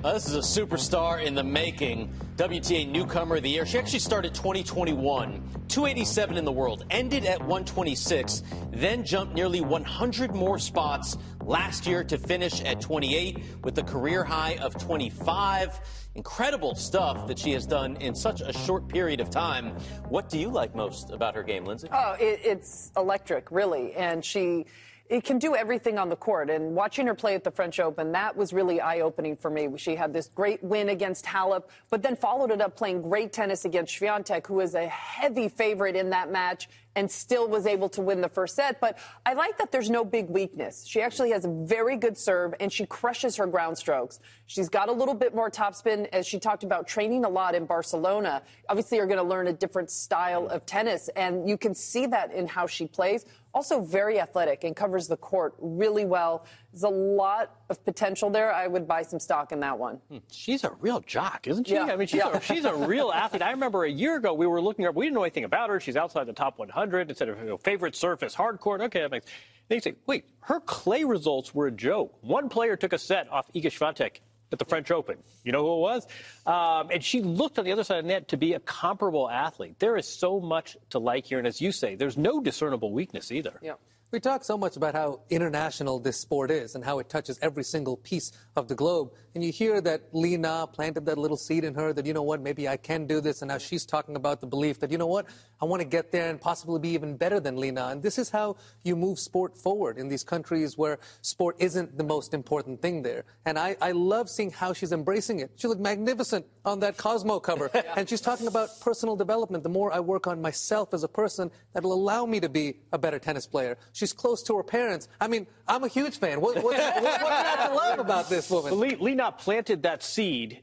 Speaker 1: Uh, this is a superstar in the making. WTA newcomer of the year. She actually started 2021, 287 in the world, ended at 126, then jumped nearly 100 more spots last year to finish at 28 with a career high of 25. Incredible stuff that she has done in such a short period of time. What do you like most about her game, Lindsay?
Speaker 3: Oh, it, it's electric, really. And she it can do everything on the court. And watching her play at the French Open, that was really eye opening for me. She had this great win against Halep, but then followed it up playing great tennis against Swiatek, who is a heavy favorite in that match and still was able to win the first set. But I like that there's no big weakness. She actually has a very good serve and she crushes her ground strokes. She's got a little bit more topspin as she talked about training a lot in Barcelona. Obviously, you're going to learn a different style of tennis, and you can see that in how she plays. Also, very athletic and covers the court really well. There's a lot of potential there. I would buy some stock in that one.
Speaker 2: Hmm. She's a real jock, isn't she?
Speaker 3: Yeah.
Speaker 2: I mean, she's,
Speaker 3: Yeah.
Speaker 2: a, she's a real <laughs> athlete. I remember a year ago we were looking her up. We didn't know anything about her. She's outside the top 100. Instead of you know, favorite surface, hard court. Okay, that makes. They say, wait, her clay results were a joke. One player took a set off Iga Swiatek at the French Open. You know who it was? Um, and she looked on the other side of the net to be a comparable athlete. There is so much to like here, and as you say, there's no discernible weakness either.
Speaker 3: Yeah.
Speaker 4: We talk so much about how international this sport is and how it touches every single piece of the globe. And you hear that Li Na planted that little seed in her that, you know what, maybe I can do this. And now she's talking about the belief that, you know what, I want to get there and possibly be even better than Li Na. And this is how you move sport forward in these countries where sport isn't the most important thing there. And I, I love seeing how she's embracing it. She looked magnificent on that Cosmo cover. <laughs> And she's talking about personal development. The more I work on myself as a person, that'll allow me to be a better tennis player. She's close to her parents. I mean, I'm a huge fan. What, what, what, what's not to love about this woman?
Speaker 2: Li planted that seed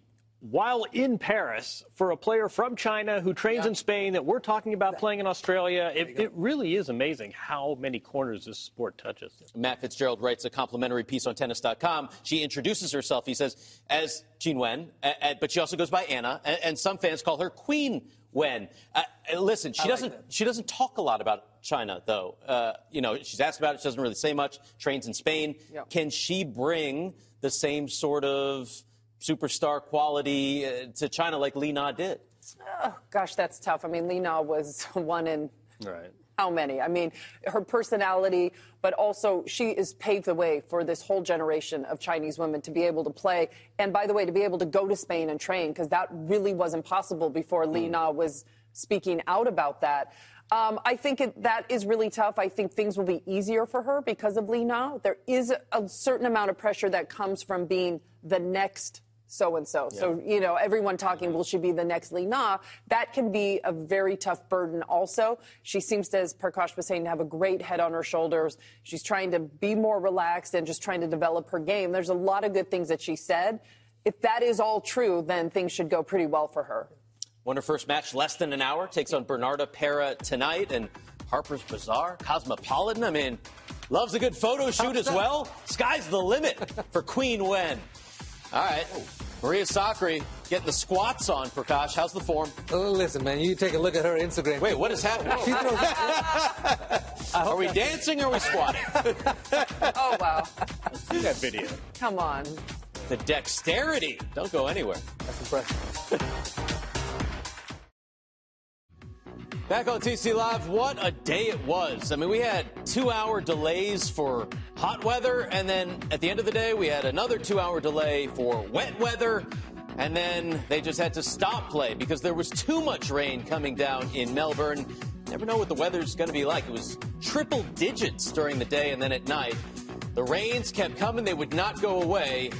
Speaker 2: while in Paris for a player from China who trains in Spain that we're talking about playing in Australia. It, it really is amazing how many corners this sport touches.
Speaker 1: Matt Fitzgerald writes a complimentary piece on tennis.com. She introduces herself, he says, as Qinwen, a- a- but she also goes by Anna, and, and some fans call her Queen Wen. Uh, uh, listen, she
Speaker 4: like
Speaker 1: doesn't she doesn't talk a lot about China, though. Uh, you know, she's asked about it. She doesn't really say much. Trains in Spain.
Speaker 3: Yep.
Speaker 1: Can she bring the same sort of superstar quality uh, to China like Li Na did?
Speaker 3: Oh, gosh, that's tough. I mean, Li Na was <laughs> one in
Speaker 2: Right.
Speaker 3: how many? I mean, her personality, but also she is paved the way for this whole generation of Chinese women to be able to play. And by the way, to be able to go to Spain and train, because that really wasn't possible before Li Na was speaking out about that. Um, I think it, that is really tough. I think things will be easier for her because of Li Na. There is a certain amount of pressure that comes from being the next so and so. So, you know, everyone talking, will she be the next Li Na? That can be a very tough burden also. She seems to, as Prakash was saying, to have a great head on her shoulders. She's trying to be more relaxed and just trying to develop her game. There's a lot of good things that she said. If that is all true, then things should go pretty well for her.
Speaker 1: Won her first match less than an hour. Takes on Bernarda Pera tonight and Harper's Bazaar, Cosmopolitan. I mean, loves a good photo shoot as well. Sky's the limit for Queen Wen. All right. Maria Sakkari getting the squats on, Prakash. How's the form?
Speaker 4: Oh, listen, man, you take a look at her Instagram.
Speaker 1: Wait, what is happening?
Speaker 4: She throws- <laughs>
Speaker 1: Are we dancing or are we squatting? <laughs>
Speaker 3: Oh, wow.
Speaker 2: Let's See that video.
Speaker 3: Come on.
Speaker 1: The dexterity. Don't go anywhere.
Speaker 4: That's impressive.
Speaker 1: Back on TC Live, what a day it was. I mean, we had two hour delays for hot weather, and then at the end of the day, we had another two hour delay for wet weather. And then they just had to stop play because there was too much rain coming down in Melbourne. Never know what the weather's going to be like. It was triple digits during the day and then at night. The rains kept coming, they would not go away.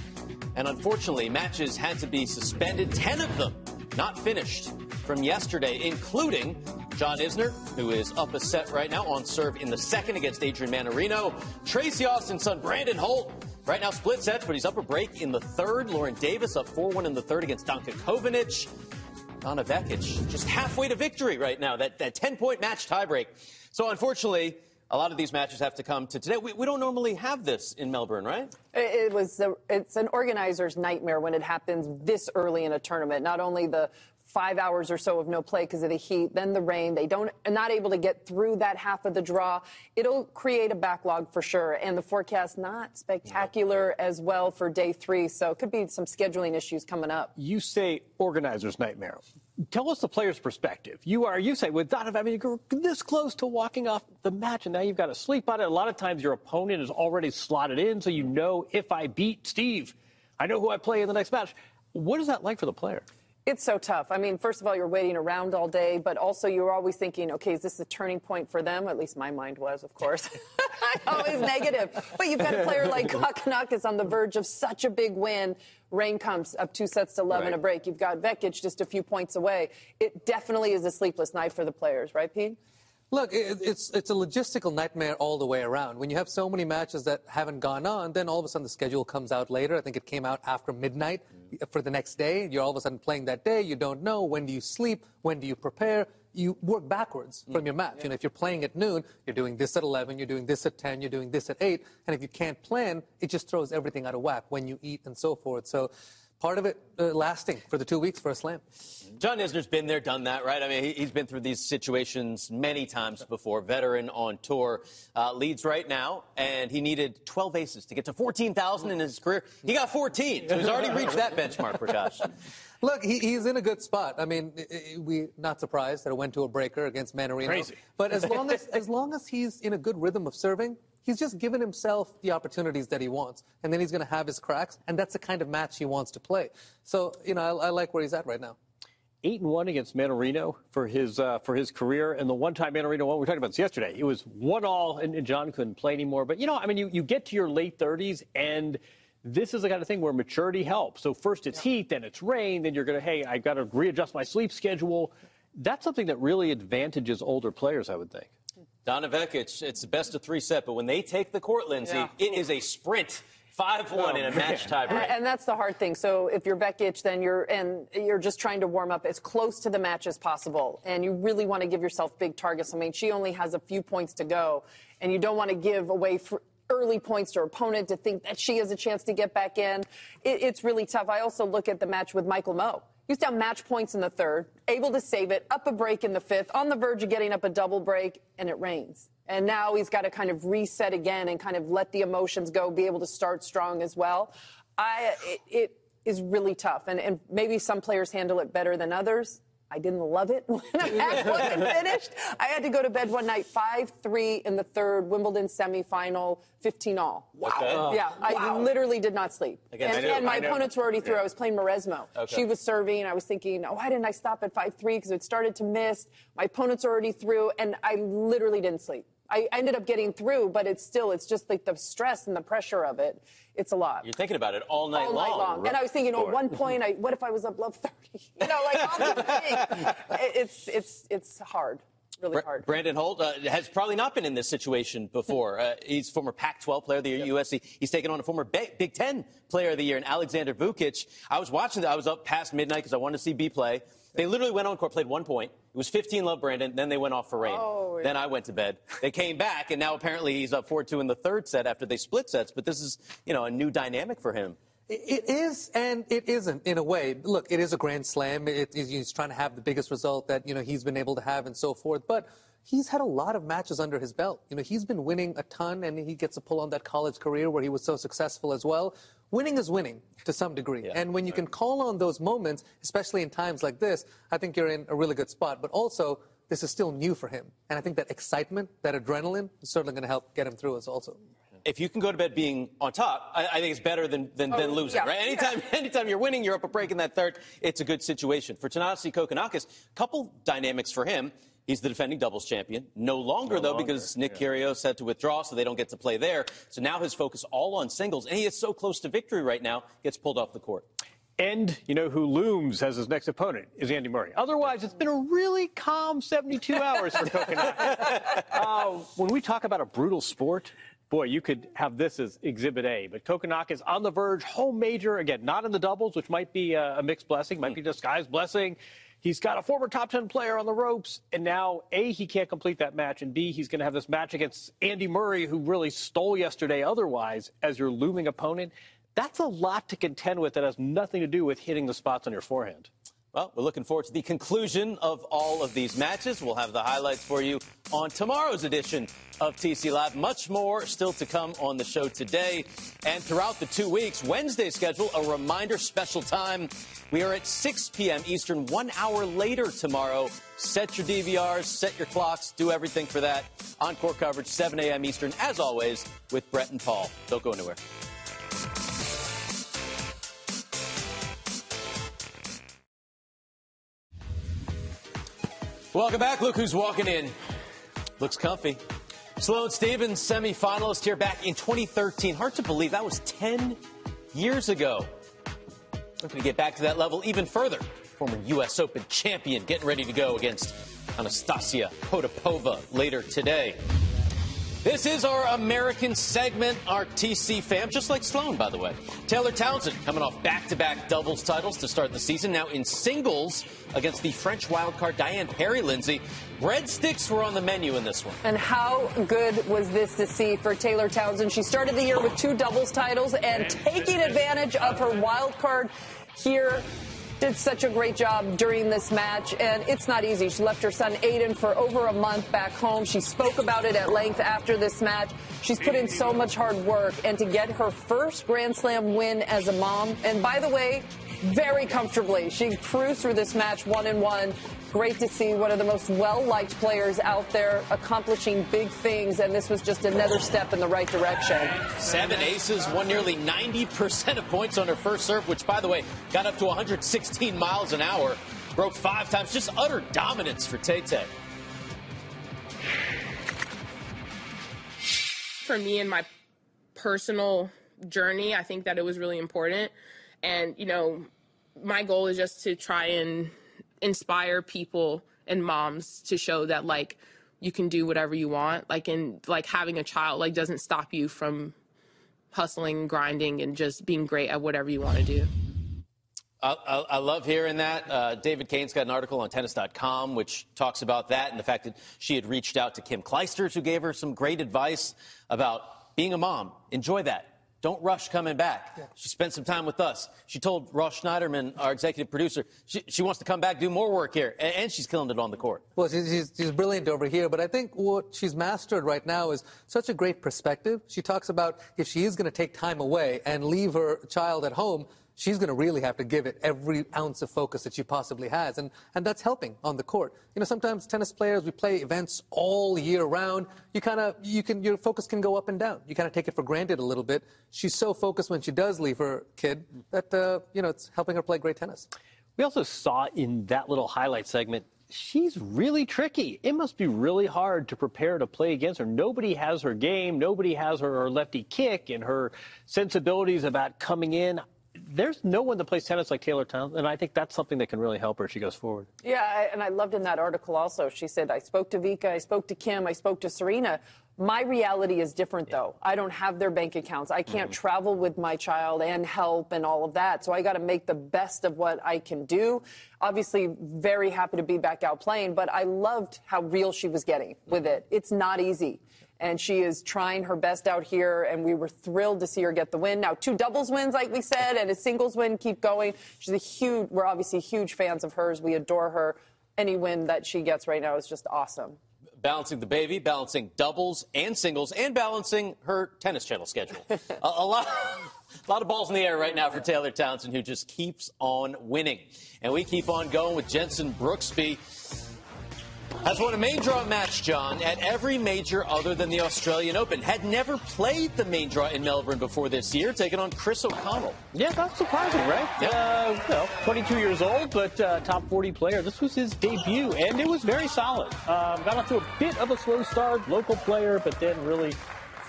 Speaker 1: And unfortunately, matches had to be suspended. 10 of them not finished from yesterday, including John Isner, who is up a set right now on serve in the second against Adrian Mannarino. Tracy Austin's son, Brandon Holt, right now split sets, but he's up a break in the third. Lauren Davis up 4 1 in the third against Danka Kovinic. Donna Vekic just halfway to victory right now, that, that 10 point match tiebreak. So unfortunately, a lot of these matches have to come to today. We, we don't normally have this in Melbourne, right?
Speaker 3: It it was a, it's an organizer's nightmare when it happens this early in a tournament. Not only the five hours or so of no play because of the heat, then the rain. They don't are not able to get through that half of the draw. It'll create a backlog for sure. And the forecast not spectacular as well for day three. So it could be some scheduling issues coming up.
Speaker 2: You say organizer's nightmare. Tell us the player's perspective. You are, you say, with Donovan, I mean, you're this close to walking off the match, and now you've got to sleep on it. A lot of times your opponent is already slotted in, so you know if I beat Steve, I know who I play in the next match. What is that like for the player?
Speaker 3: It's so tough. I mean, first of all, you're waiting around all day, but also you're always thinking, okay, is this a turning point for them? At least my mind was, of course. <laughs> always negative. But you've got a player like <laughs> Kokkinakis on the verge of such a big win. Rain comes up two sets to 11
Speaker 4: Right.
Speaker 3: a break. You've got Vekic just a few points away. It definitely is a sleepless night for the players, right, Pete?
Speaker 4: Look, it, it's it's a logistical nightmare all the way around. When you have so many matches that haven't gone on, then all of a sudden the schedule comes out later. I think it came out after midnight mm. for the next day. You're all of a sudden playing that day. You don't know when do you sleep, when do you prepare. You work backwards from your match. You know, if you're playing at noon, you're doing this at 11, you're doing this at 10, you're doing this at 8, and if you can't plan, it just throws everything out of whack when you eat and so forth. So. Part of it uh, lasting for the two weeks for a slam.
Speaker 1: John Isner's been there, done that, right? I mean, he, he's been through these situations many times before. Veteran on tour, uh, leads right now, and he needed 12 aces to get to 14,000 in his career. He got 14, so he's already reached that <laughs> benchmark, Prakash.
Speaker 4: Look, he, he's in a good spot. I mean, i- i- we not surprised that it went to a breaker against Mannarino.
Speaker 2: Crazy.
Speaker 4: But as long as <laughs> as long as he's in a good rhythm of serving, he's just given himself the opportunities that he wants, and then he's going to have his cracks, and that's the kind of match he wants to play. So, you know, I, I like where he's at right now.
Speaker 2: eight and one against Mannarino for his uh, for his career, and the one time Mannarino won, we talked about this yesterday. It was one all, and, and John couldn't play anymore. But you know, I mean, you, you get to your late thirties, and this is the kind of thing where maturity helps. So first it's heat, then it's rain, then you're going to hey, I've got to readjust my sleep schedule. That's something that really advantages older players, I would think.
Speaker 1: Donna Vekic, it's the best of three set, but when they take the court, Lindsay,
Speaker 3: Yeah.
Speaker 1: it is a sprint. 5 1 in a match tiebreak.
Speaker 3: And, and that's the hard thing. So if you're Vekic, then you're and you're just trying to warm up as close to the match as possible, and you really want to give yourself big targets. I mean, she only has a few points to go, and you don't want to give away. fr- Early points to her opponent to think that she has a chance to get back in. It, it's really tough. I also look at the match with Michael Mmoh. He was down match points in the third, able to save it, up a break in the fifth, on the verge of getting up a double break, and it rains. And now he's got to kind of reset again and kind of let the emotions go, be able to start strong as well. I, it, it is really tough. And, and maybe some players handle it better than others. I didn't love it <laughs> when the match wasn't finished. I had to go to bed one night, 5-3 in the third Wimbledon semifinal, 15 all.
Speaker 1: Wow. Okay.
Speaker 3: Yeah, I
Speaker 1: Wow.
Speaker 3: literally did not sleep.
Speaker 1: Against
Speaker 3: and,
Speaker 1: who?
Speaker 3: and my opponents were already through.
Speaker 1: Yeah.
Speaker 3: I was playing Mauresmo.
Speaker 1: Okay.
Speaker 3: She was serving. I was thinking, oh, why didn't I stop at 5-3? Because it started to miss. My opponents were already through, and I literally didn't sleep. I ended up getting through, but it's still, it's just like the stress and the pressure of it. It's a lot.
Speaker 1: You're thinking about it all night
Speaker 3: all
Speaker 1: long.
Speaker 3: night long. And I was thinking, oh, at one point, I, what if I was up love 30? <laughs> You know, like all the things. <laughs> It- It's, it's, it's hard, really hard.
Speaker 1: Brandon Holt uh, has probably not been in this situation before. Uh, he's former Pac-12 Player of the Year, USC. He's taken on a former Ba- Big Ten Player of the Year, in Aleksandar Vukic. I was watching that. I was up past midnight because I wanted to see B play. They literally went on court, played one point. It was 15 love Brandon. Then they went off for rain.
Speaker 3: Oh, yeah.
Speaker 1: Then I went to bed. They came back, and now apparently he's up 4-2 in the third set after they split sets. But this is, you know, a new dynamic for him.
Speaker 4: It is and it isn't in a way. Look, it is a grand slam. It, it- he's trying to have the biggest result that you know he's been able to have and so forth. But he's had a lot of matches under his belt. You know, he's been winning a ton, and he gets to pull on that college career where he was so successful as well. Winning is winning to some degree, and when you can call on those moments, especially in times like this, I think you're in a really good spot. But also. This is still new for him. And I think that excitement, that adrenaline, is certainly going to help get him through us also.
Speaker 1: if you can go to bed being on top, I, I think it's better than, than, than
Speaker 4: Oh,
Speaker 1: losing,
Speaker 4: yeah,
Speaker 1: right? Anytime, <laughs> anytime you're winning, you're up a break in that third, it's a good situation. For Thanasi Kokkinakis, couple dynamics for him. He's the defending doubles champion. No longer, though, because Nick Kyrgios had to withdraw, so they don't get to play there. So now his focus all on singles, and he is so close to victory right now, gets pulled off the court.
Speaker 2: And you know who looms as his next opponent is Andy Murray. Otherwise, it's been a really calm 72 hours for Kokkinakis. <laughs> uh, when we talk about a brutal sport, boy, you could have this as Exhibit A. But Kokkinakis on the verge, home major again, not in the doubles, which might be a, a mixed blessing, might be a disguised blessing. He's got a former top 10 player on the ropes, and now A, he can't complete that match, and B, he's going to have this match against Andy Murray, who really stole yesterday otherwise, as your looming opponent. That's a lot to contend with that has nothing to do with hitting the spots on your forehand.
Speaker 1: Well, we're looking forward to the conclusion of all of these matches. We'll have the highlights for you on tomorrow's edition of TC Live. Much more still to come on the show today. And throughout the two weeks, Wednesday schedule, a reminder special time. We are at 6 p.m. Eastern, one hour later tomorrow. Set your DVRs, set your clocks, do everything for that. Encore coverage, 7 a.m. Eastern, as always, with Brett and Paul. Don't go anywhere. Welcome back. Look who's walking in. Looks comfy. Sloane Stevens, semifinalist here back in 2013. Hard to believe that was 10 years ago. Looking to get back to that level even further. Former U.S. Open champion getting ready to go against Anastasia Potapova later today. This is our American segment, our TC fam, just like Sloane, by the way. Taylor Townsend coming off back to back doubles titles to start the season, now in singles against the French wildcard Diane Parry Lindsay. Breadsticks were on the menu in this one.
Speaker 3: And how good was this to see for Taylor Townsend? She started the year with two doubles titles and taking advantage of her wild card here. Did such a great job during this match, and it's not easy. She left her son Aiden for over a month back home. She spoke about it at length after this match. She's put in so much hard work, and to get her first Grand Slam win as a mom, and by the way, very comfortably. She cruised through this match one and one. Great to see one of the most well liked players out there accomplishing big things, and this was just another step in the right direction.
Speaker 1: Seven aces, won nearly 90% of points on her first serve, which, by the way, got up to 116 miles an hour. Broke five times. Just utter dominance for Tay Tay.
Speaker 17: for me and my personal journey, I think that it was really important. And, you know, my goal is just to try and inspire people and moms to show that, like, you can do whatever you want. Like, and like having a child, like, doesn't stop you from hustling, grinding, and just being great at whatever you want to do.
Speaker 1: I, I, I love hearing that. Uh, David Kane's got an article on tennis.com which talks about that and the fact that she had reached out to Kim Clijsters, who gave her some great advice about being a mom. Enjoy that. Don't rush coming back. She spent some time with us. She told Ross Schneiderman, our executive producer, she, she wants to come back, do more work here, and, and she's killing it on the court.
Speaker 4: Well, she's, she's brilliant over here, but I think what she's mastered right now is such a great perspective. She talks about if she is going to take time away and leave her child at home, she's going to really have to give it every ounce of focus that she possibly has. And, and that's helping on the court. You know, sometimes tennis players, we play events all year round. You kind of, you can, your focus can go up and down. You kind of take it for granted a little bit. She's so focused when she does leave her kid that, uh, you know, it's helping her play great tennis.
Speaker 2: We also saw in that little highlight segment she's really tricky. It must be really hard to prepare to play against her. Nobody has her game. Nobody has her, her lefty kick and her sensibilities about coming in there's no one that plays tennis like Taylor Townsend, and I think that's something that can really help her as she goes forward.
Speaker 3: Yeah, and I loved in that article also. She said, "I spoke to Vika, I spoke to Kim, I spoke to Serena. My reality is different, yeah. though. I don't have their bank accounts. I can't mm-hmm. travel with my child and help and all of that. So I got to make the best of what I can do. Obviously, very happy to be back out playing, but I loved how real she was getting with it. It's not easy." And she is trying her best out here, and we were thrilled to see her get the win. Now, two doubles wins, like we said, and a singles win. Keep going. She's a huge. We're obviously huge fans of hers. We adore her. Any win that she gets right now is just awesome.
Speaker 1: Balancing the baby, balancing doubles and singles, and balancing her tennis channel schedule. <laughs> a, a lot. <laughs> A lot of balls in the air right now for Taylor Townsend, who just keeps on winning. And we keep on going with Jenson Brooksby has won a main draw match, John, at every major other than the Australian Open. Had never played the main draw in Melbourne before this year, taking on Chris O'Connell.
Speaker 2: Yeah, that's surprising, right? Yeah. Uh, well, 22 years old, but uh, top 40 player. This was his debut, and it was very solid. Um, got off to a bit of a slow start, local player, but then really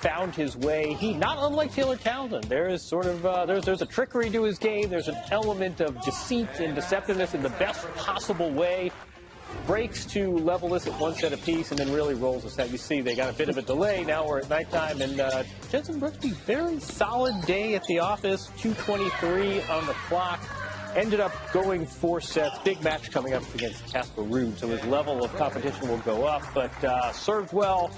Speaker 2: found his way. He, not unlike Taylor Townsend, there is sort of uh, there's there's a trickery to his game. There's an element of deceit and deceptiveness in the best possible way breaks to level this at one set apiece and then really rolls the set. You see, they got a bit of a delay. Now we're at nighttime, and uh, Jenson Brooksby, very solid day at the office. 223 on the clock. Ended up going four sets. Big match coming up against Casper Ruud, so his level of competition will go up. But uh, served well,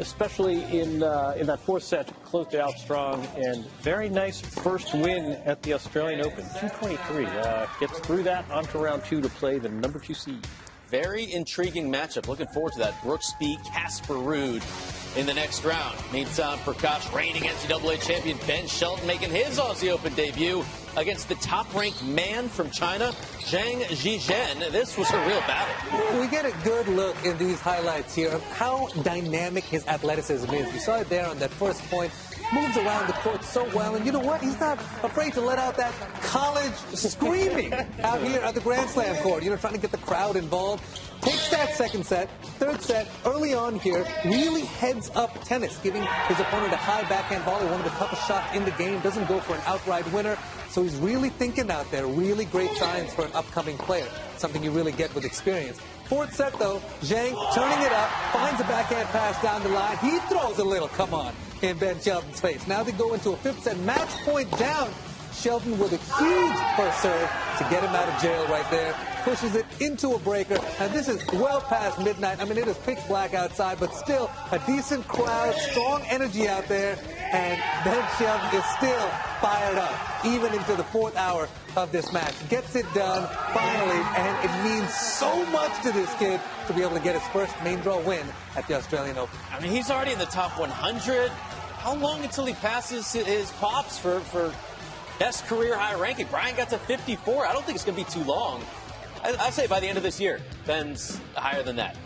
Speaker 2: especially in uh, in that fourth set. Closed it out strong, and very nice first win at the Australian Open. 223 uh, gets through that onto round two to play the number two seed.
Speaker 1: Very intriguing matchup. Looking forward to that. Brooks Brooksby Casper Ruud in the next round. Meantime, Prakash, reigning NCAA champion Ben Shelton, making his Aussie Open debut against the top-ranked man from China, Zhang Zhizhen. This was a real battle.
Speaker 4: We get a good look in these highlights here of how dynamic his athleticism is. We saw it there on that first point moves around the court so well. And you know what? He's not afraid to let out that college screaming out here at the Grand Slam court, you know, trying to get the crowd involved. Takes that second set, third set, early on here, really heads up tennis, giving his opponent a high backhand volley, one of the toughest shots in the game. Doesn't go for an outright winner. So he's really thinking out there. Really great signs for an upcoming player. Something you really get with experience. Fourth set, though, Zhang turning it up, finds a backhand pass down the line. He throws a little, come on, in Ben Shelton's face. Now they go into a fifth set, match point down. Shelton with a huge first serve to get him out of jail right there. Pushes it into a breaker. And this is well past midnight. I mean, it is pitch black outside, but still a decent crowd, strong energy out there. And Ben Shelton is still fired up, even into the fourth hour of this match. Gets it done finally, and it means so much to this kid to be able to get his first main draw win at the Australian Open.
Speaker 1: I mean, he's already in the top 100. How long until he passes his pops for, for best career high ranking? Bryan got to 54. I don't think it's going to be too long. I, I say by the end of this year, Ben's higher than that.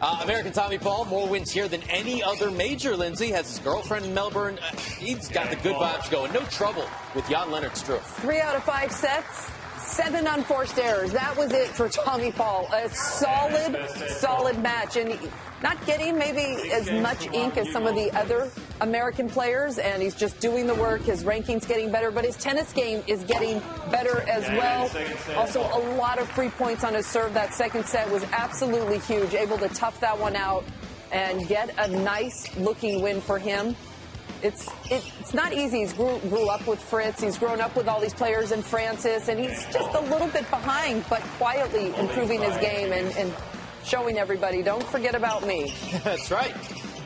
Speaker 1: Uh, American Tommy Paul, more wins here than any other major. Lindsay has his girlfriend in Melbourne. Uh, he's got the good vibes going. No trouble with Jan-Lennard Struff.
Speaker 3: Three out of five sets. Seven unforced errors. That was it for Tommy Paul. A solid, solid match. And not getting maybe as much ink as some of the other American players, and he's just doing the work. His ranking's getting better, but his tennis game is getting better as well. Also, a lot of free points on his serve. That second set was absolutely huge, able to tough that one out and get a nice looking win for him. It's it, it's not easy. He's grew, grew up with Fritz. He's grown up with all these players in Frances, and he's just a little bit behind, but quietly improving his game and, and showing everybody, don't forget about me. <laughs>
Speaker 1: That's right.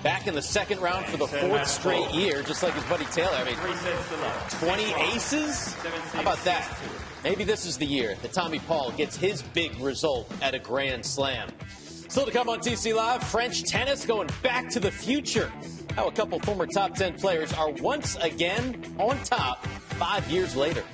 Speaker 1: back in the second round for the fourth straight year, just like his buddy Taylor. I mean, 20 aces? How about that? Maybe this is the year that Tommy Paul gets his big result at a Grand Slam. Still to come on TC Live, French tennis going back to the future. How a couple former top 10 players are once again on top five years later.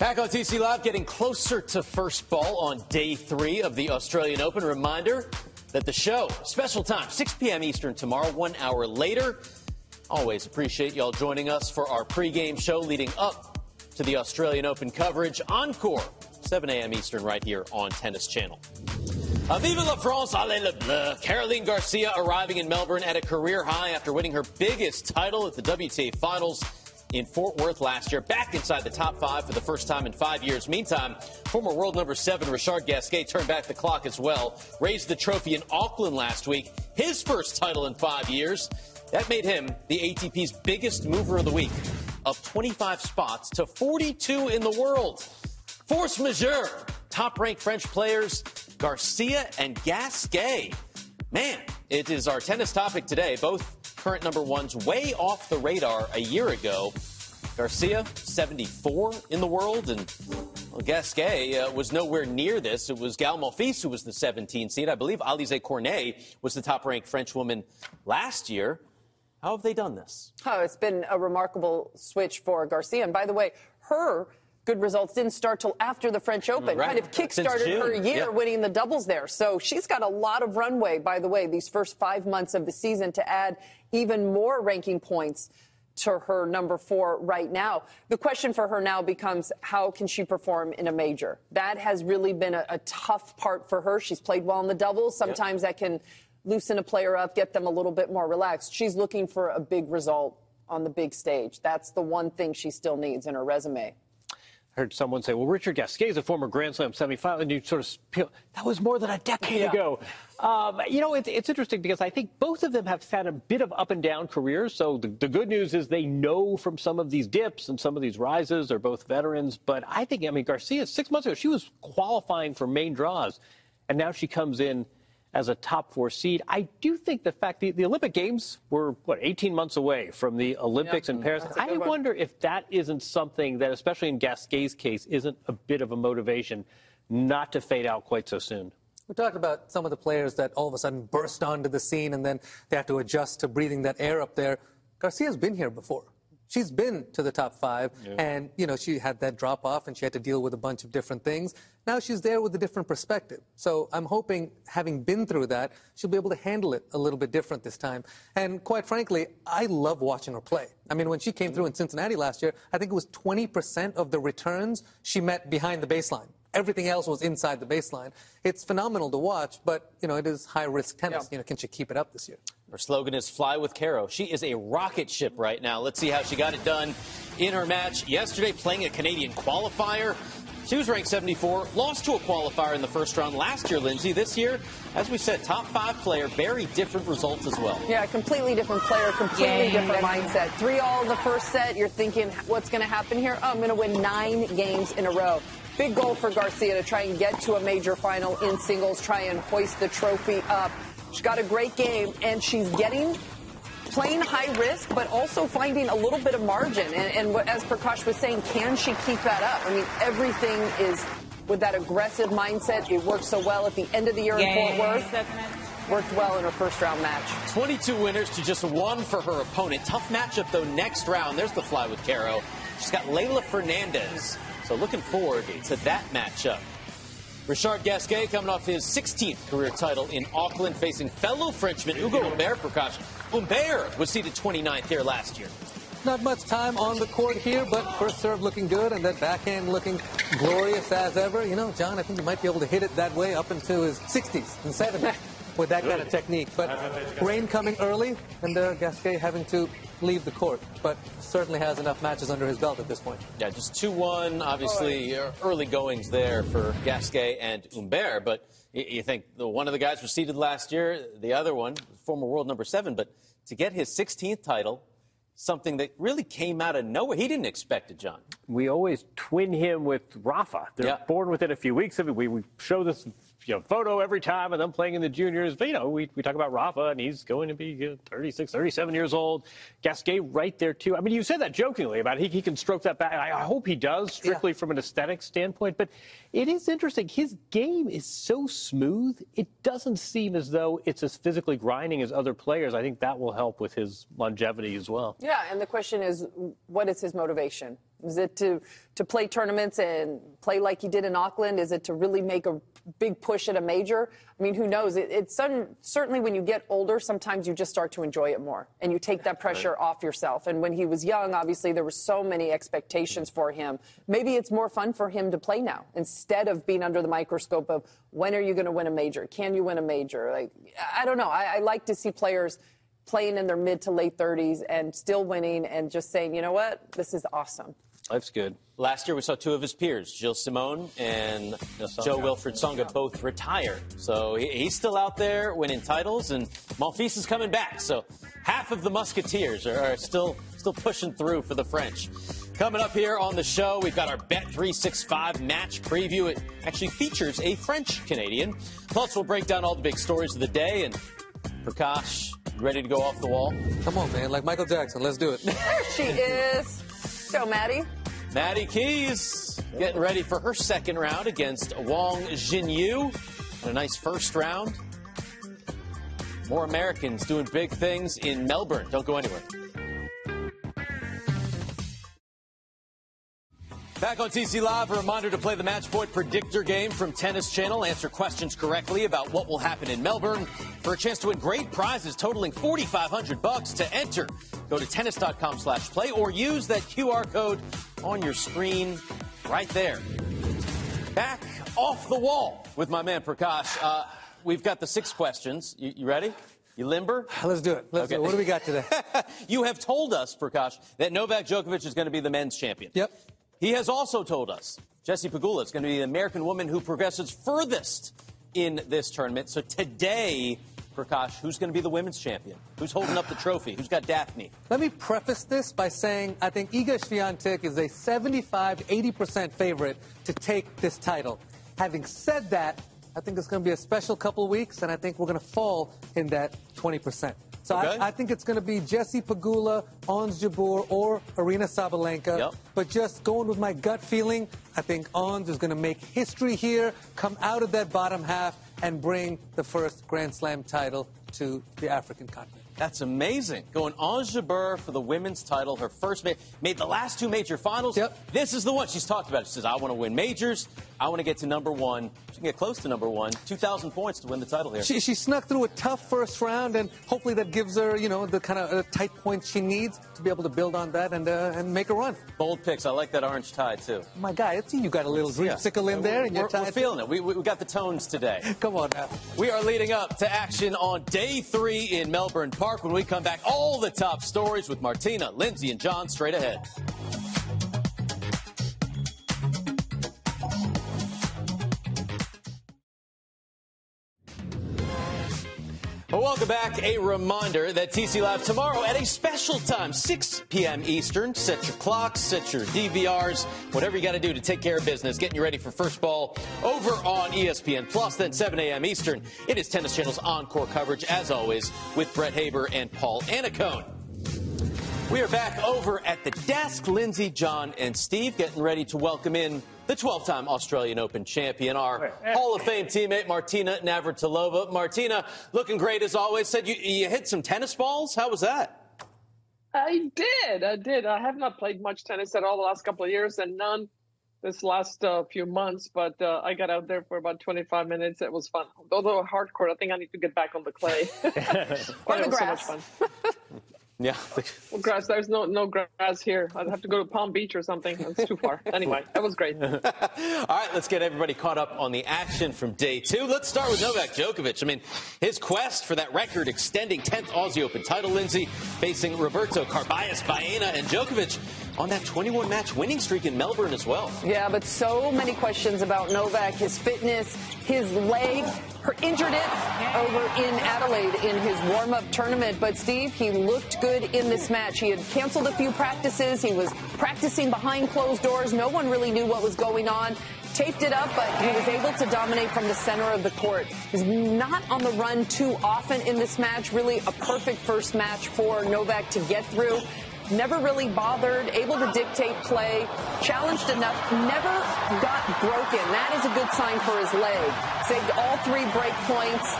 Speaker 1: Back on TC Live, getting closer to first ball on day three of the Australian Open. Reminder that the show, special time, 6 p.m. Eastern tomorrow, one hour later. Always appreciate y'all joining us for our pregame show leading up to the Australian Open coverage. Encore, 7 a.m. Eastern, right here on Tennis Channel. Vive la France, allez le bleu. Caroline Garcia arriving in Melbourne at a career high after winning her biggest title at the WTA Finals in Fort Worth last year, back inside the top five for the first time in five years. Meantime, former world number seven Richard Gasquet turned back the clock as well, raised the trophy in Auckland last week, his first title in five years. That made him the ATP's biggest mover of the week, up 25 spots to 42 in the world. Force majeure, top ranked French players Garcia and Gasquet. Man, it is our tennis topic today. Both current number ones way off the radar a year ago. Garcia, 74 in the world, and well, Gasquet uh, was nowhere near this. It was Gaël Monfils who was the 17 seed. I believe Alizé Cornet was the top ranked French woman last year. How have they done this?
Speaker 3: Oh, it's been a remarkable switch for Garcia. And by the way, her good results didn't start till after the French Open.
Speaker 1: Right.
Speaker 3: Kind of kick-started her year
Speaker 1: yeah.
Speaker 3: winning the doubles there. So she's got a lot of runway, by the way, these first five months of the season to add even more ranking points to her number four right now. The question for her now becomes how can she perform in a major? That has really been a, a tough part for her. She's played well in the doubles. Sometimes that can loosen a player up, get them a little bit more relaxed. She's looking for a big result on the big stage. That's the one thing she still needs in her resume I
Speaker 2: heard someone say, well, Richard Gasquet is a former Grand Slam semifinal, and you sort of peel, that was more than a decade
Speaker 3: Yeah.
Speaker 2: ago. Um, you know, it's, it's interesting because I think both of them have had a bit of up and down careers. So the, the good news is they know from some of these dips and some of these rises. They're both veterans. But I think, I mean, Garcia, six months ago, she was qualifying for main draws, and now she comes in as a top four seed. I do think the fact the, the Olympic Games were what 18 months away from the Olympics in Paris.
Speaker 3: I a
Speaker 2: I
Speaker 3: one.
Speaker 2: wonder if that isn't something that, especially in Gasquet's case, isn't a bit of a motivation not to fade out quite so soon.
Speaker 4: We talked about some of the players that all of a sudden burst onto the scene and then they have to adjust to breathing that air up there. Garcia's been here before. She's been to the top five,
Speaker 18: Yeah.
Speaker 4: and you know she had that drop off, and she had to deal with a bunch of different things. Now she's there with a different perspective. So I'm hoping, having been through that, she'll be able to handle it a little bit different this time. And quite frankly, I love watching her play. I mean, when she came through in Cincinnati last year, I think it was 20% of the returns she met behind the baseline. Everything else was inside the baseline. It's phenomenal to watch, but you know it is high risk tennis. You know, can she keep it up this year?
Speaker 1: Her slogan is Fly with Caro. She is a rocket ship right now. Let's see how she got it done in her match yesterday, playing a Canadian qualifier. She was ranked 74, lost to a qualifier in the first round last year, Lindsay. This year, as we said, top five player, very different results as well.
Speaker 3: Yeah, completely different player, completely
Speaker 1: Yeah.
Speaker 3: different mindset. Three all in the first set. You're thinking, what's going to happen here? Oh, I'm going to win nine games in a row. Big goal for Garcia to try and get to a major final in singles, try and hoist the trophy up. She's got a great game, and she's getting playing high risk, but also finding a little bit of margin. And, and what- as Prakash was saying, can she keep that up? I mean, everything is with that aggressive mindset. It worked so well at the end of the year in Fort Worth. Worked well in her first round match.
Speaker 1: 22 winners to just one for her opponent. Tough matchup, though, next round. There's the fly with Caro. She's got Leylah Fernandez. So looking forward to that matchup. Richard Gasquet coming off his 16th career title in Auckland, facing fellow Frenchman Ugo Humbert Prakash. Humbert was seated 29th here last year.
Speaker 4: Not much time on the court here, but first serve looking good and that backhand looking glorious as ever. You know, John, I think he might be able to hit it that way up into his 60s and 70s <laughs> with that kind of technique. But rain coming early and uh, Gasquet having to leave the court, but certainly has enough matches under his belt at this point.
Speaker 1: Yeah, just 2 1. Obviously, uh, early goings there for Gasquet and Humbert. But you think the one of the guys was seated last year, the other one, former world number seven. But to get his 16th title, something that really came out of nowhere. He didn't expect it, John.
Speaker 2: We always twin him with Rafa. They're
Speaker 1: Yeah.
Speaker 2: born within a few weeks of it. We, we show this you know, photo every time of them playing in the juniors. But, you know, we, we talk about Rafa, and he's going to be you know, 36, 37 years old. Gasquet right there, too. I mean, you said that jokingly about he, he can stroke that back. I, I hope he does, strictly from an aesthetic standpoint. But it is interesting. His game is so smooth, it doesn't seem as though it's as physically grinding as other players. I think that will help with his longevity as well.
Speaker 3: Yeah, and the question is, what is his motivation? Is it to to play tournaments and play like he did in Auckland? Is it to really make a big push at a major? I mean, who knows? It, it's sudden, certainly when you get older, sometimes you just start to enjoy it more, and you take that pressure off yourself. And when he was young, obviously there were so many expectations for him. Maybe it's more fun for him to play now instead of being under the microscope of when are you going to win a major? Can you win a major? Like, I don't know. I, I like to see players playing in their mid to late 30s and still winning and just saying, you know what, this is awesome.
Speaker 1: Life's good. Last year, we saw two of his peers, Gilles Simon and Jo-Wilfried Tsonga, both retire. So he's still out there winning titles, and Monfils is coming back. So half of the Musketeers are, are still still pushing through for the French. Coming up here on the show, we've got our Bet365 match preview. It actually features a French Canadian. Plus, we'll break down all the big stories of the day. And Prakash, ready to go off the wall?
Speaker 4: Come on, man. Like Michael Jackson. Let's do it. <laughs>
Speaker 3: There she is. So, Maddie.
Speaker 1: Maddie Keys getting ready for her second round against Wong Jinyu. A nice first round. More Americans doing big things in Melbourne. Don't go anywhere. Back on TC Live, a reminder to play the Match Point Predictor game from Tennis Channel. Answer questions correctly about what will happen in Melbourne for a chance to win great prizes totaling 4,500 bucks. To enter, go to tennis.com slash play or use that QR code on your screen right there. Back off the wall with my man Prakash. Uh, we've got the six questions. You, you ready? You limber?
Speaker 4: Let's do it. Let's do it. What do we got today? <laughs>
Speaker 1: you have told us, Prakash, that Novak Djokovic is going to be the men's champion.
Speaker 4: Yep.
Speaker 1: He has also told us Jessie Pegula is going to be the American woman who progresses furthest in this tournament. So today, Prakash, who's going to be the women's champion? Who's holding up the trophy? Who's got Daphne?
Speaker 4: Let me preface this by saying I think Iga Swiatek is a 75, 80% favorite to take this title. Having said that, I think it's going to be a special couple weeks, and I think we're going to fall in that 20%. So
Speaker 1: Okay.
Speaker 4: I, I think it's going to be Jesse Pegula, Ons Jabeur, or Aryna Sabalenka.
Speaker 1: Yep.
Speaker 4: But just going with my gut feeling, I think Ons is going to make history here, come out of that bottom half, and bring the first Grand Slam title to the African continent.
Speaker 1: That's amazing. Going on Jabeur for the women's title, her first ma- made the last two major finals. Yep. This is the one she's talked about. She says, I want to win majors. I want to get to number one. She can get close to number one. 2,000 points to win the title here.
Speaker 4: She, she snuck through a tough first round, and hopefully that gives her, you know, the kind of uh, tight points she needs to be able to build on that and uh, and make a run.
Speaker 1: Bold picks. I like that orange tie, too.
Speaker 4: My guy, I see you got a little dreamsicle in there, and
Speaker 1: we're,
Speaker 4: you're tied.
Speaker 1: we're feeling it. We, we, we got the tones today. <laughs>
Speaker 4: Come on now.
Speaker 1: We are leading up to action on day three in Melbourne Park. When we come back, all the top stories with Martina, Lindsay, and Jon straight ahead. Well, welcome back. A reminder that TC Live tomorrow at a special time, 6 p.m. Eastern. Set your clocks, set your DVRs, whatever you got to do to take care of business. Getting you ready for first ball over on ESPN Plus. Then 7 a.m. Eastern. It is Tennis Channel's encore coverage, as always, with Brett Haber and Paul Annacone. We are back over at the desk. Lindsay, Jon, and Steve getting ready to welcome in the 12 time Australian Open champion, our Hall of Fame teammate, Martina Navratilova. Martina, looking great as always. Said you, you hit some tennis balls. How was that?
Speaker 6: I did. I did. I have not played much tennis at all the last couple of years, and none this last uh, few months. But uh, I got out there for about 25 minutes. It was fun. Although hardcore, I think I need to get back on the clay. <laughs> <laughs>
Speaker 3: Or
Speaker 6: It
Speaker 3: the
Speaker 6: was so much fun. <laughs>
Speaker 1: Yeah.
Speaker 6: Well, grass. There's no no grass here. I'd have to go to Palm Beach or something. It's too far. Anyway, that was great. <laughs>
Speaker 1: All right, let's get everybody caught up on the action from day two. Let's start with Novak Djokovic. I mean, his quest for that record extending 10th Aussie Open title, Lindsay, facing Roberto Carballes, Baena, and Djokovic on that 21 match winning streak in Melbourne as well.
Speaker 3: Yeah, but so many questions about Novak, his fitness, his leg. Her injured it over in Adelaide in his warm up tournament. But Steve, he looked good in this match. He had canceled a few practices. He was practicing behind closed doors. No one really knew what was going on taped it up, but he was able to dominate from the center of the court. He's not on the run too often in this match. Really a perfect first match for Novak to get through. Never really bothered, able to dictate play, challenged enough, never got broken. That is a good sign for his leg. Saved all three break points.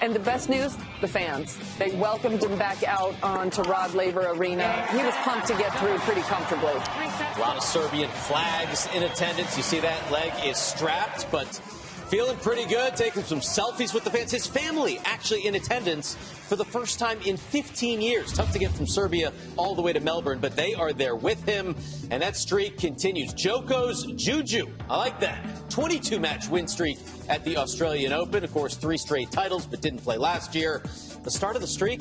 Speaker 3: And the best news, the fans. They welcomed him back out onto Rod Laver Arena. He was pumped to get through pretty comfortably.
Speaker 1: A lot of Serbian flags in attendance. You see that leg is strapped, but feeling pretty good, taking some selfies with the fans. His family actually in attendance for the first time in 15 years. Tough to get from Serbia all the way to Melbourne, but they are there with him, and that streak continues. Djoko's Juju. I like that. 22 match win streak at the Australian Open. Of course, three straight titles, but didn't play last year. The start of the streak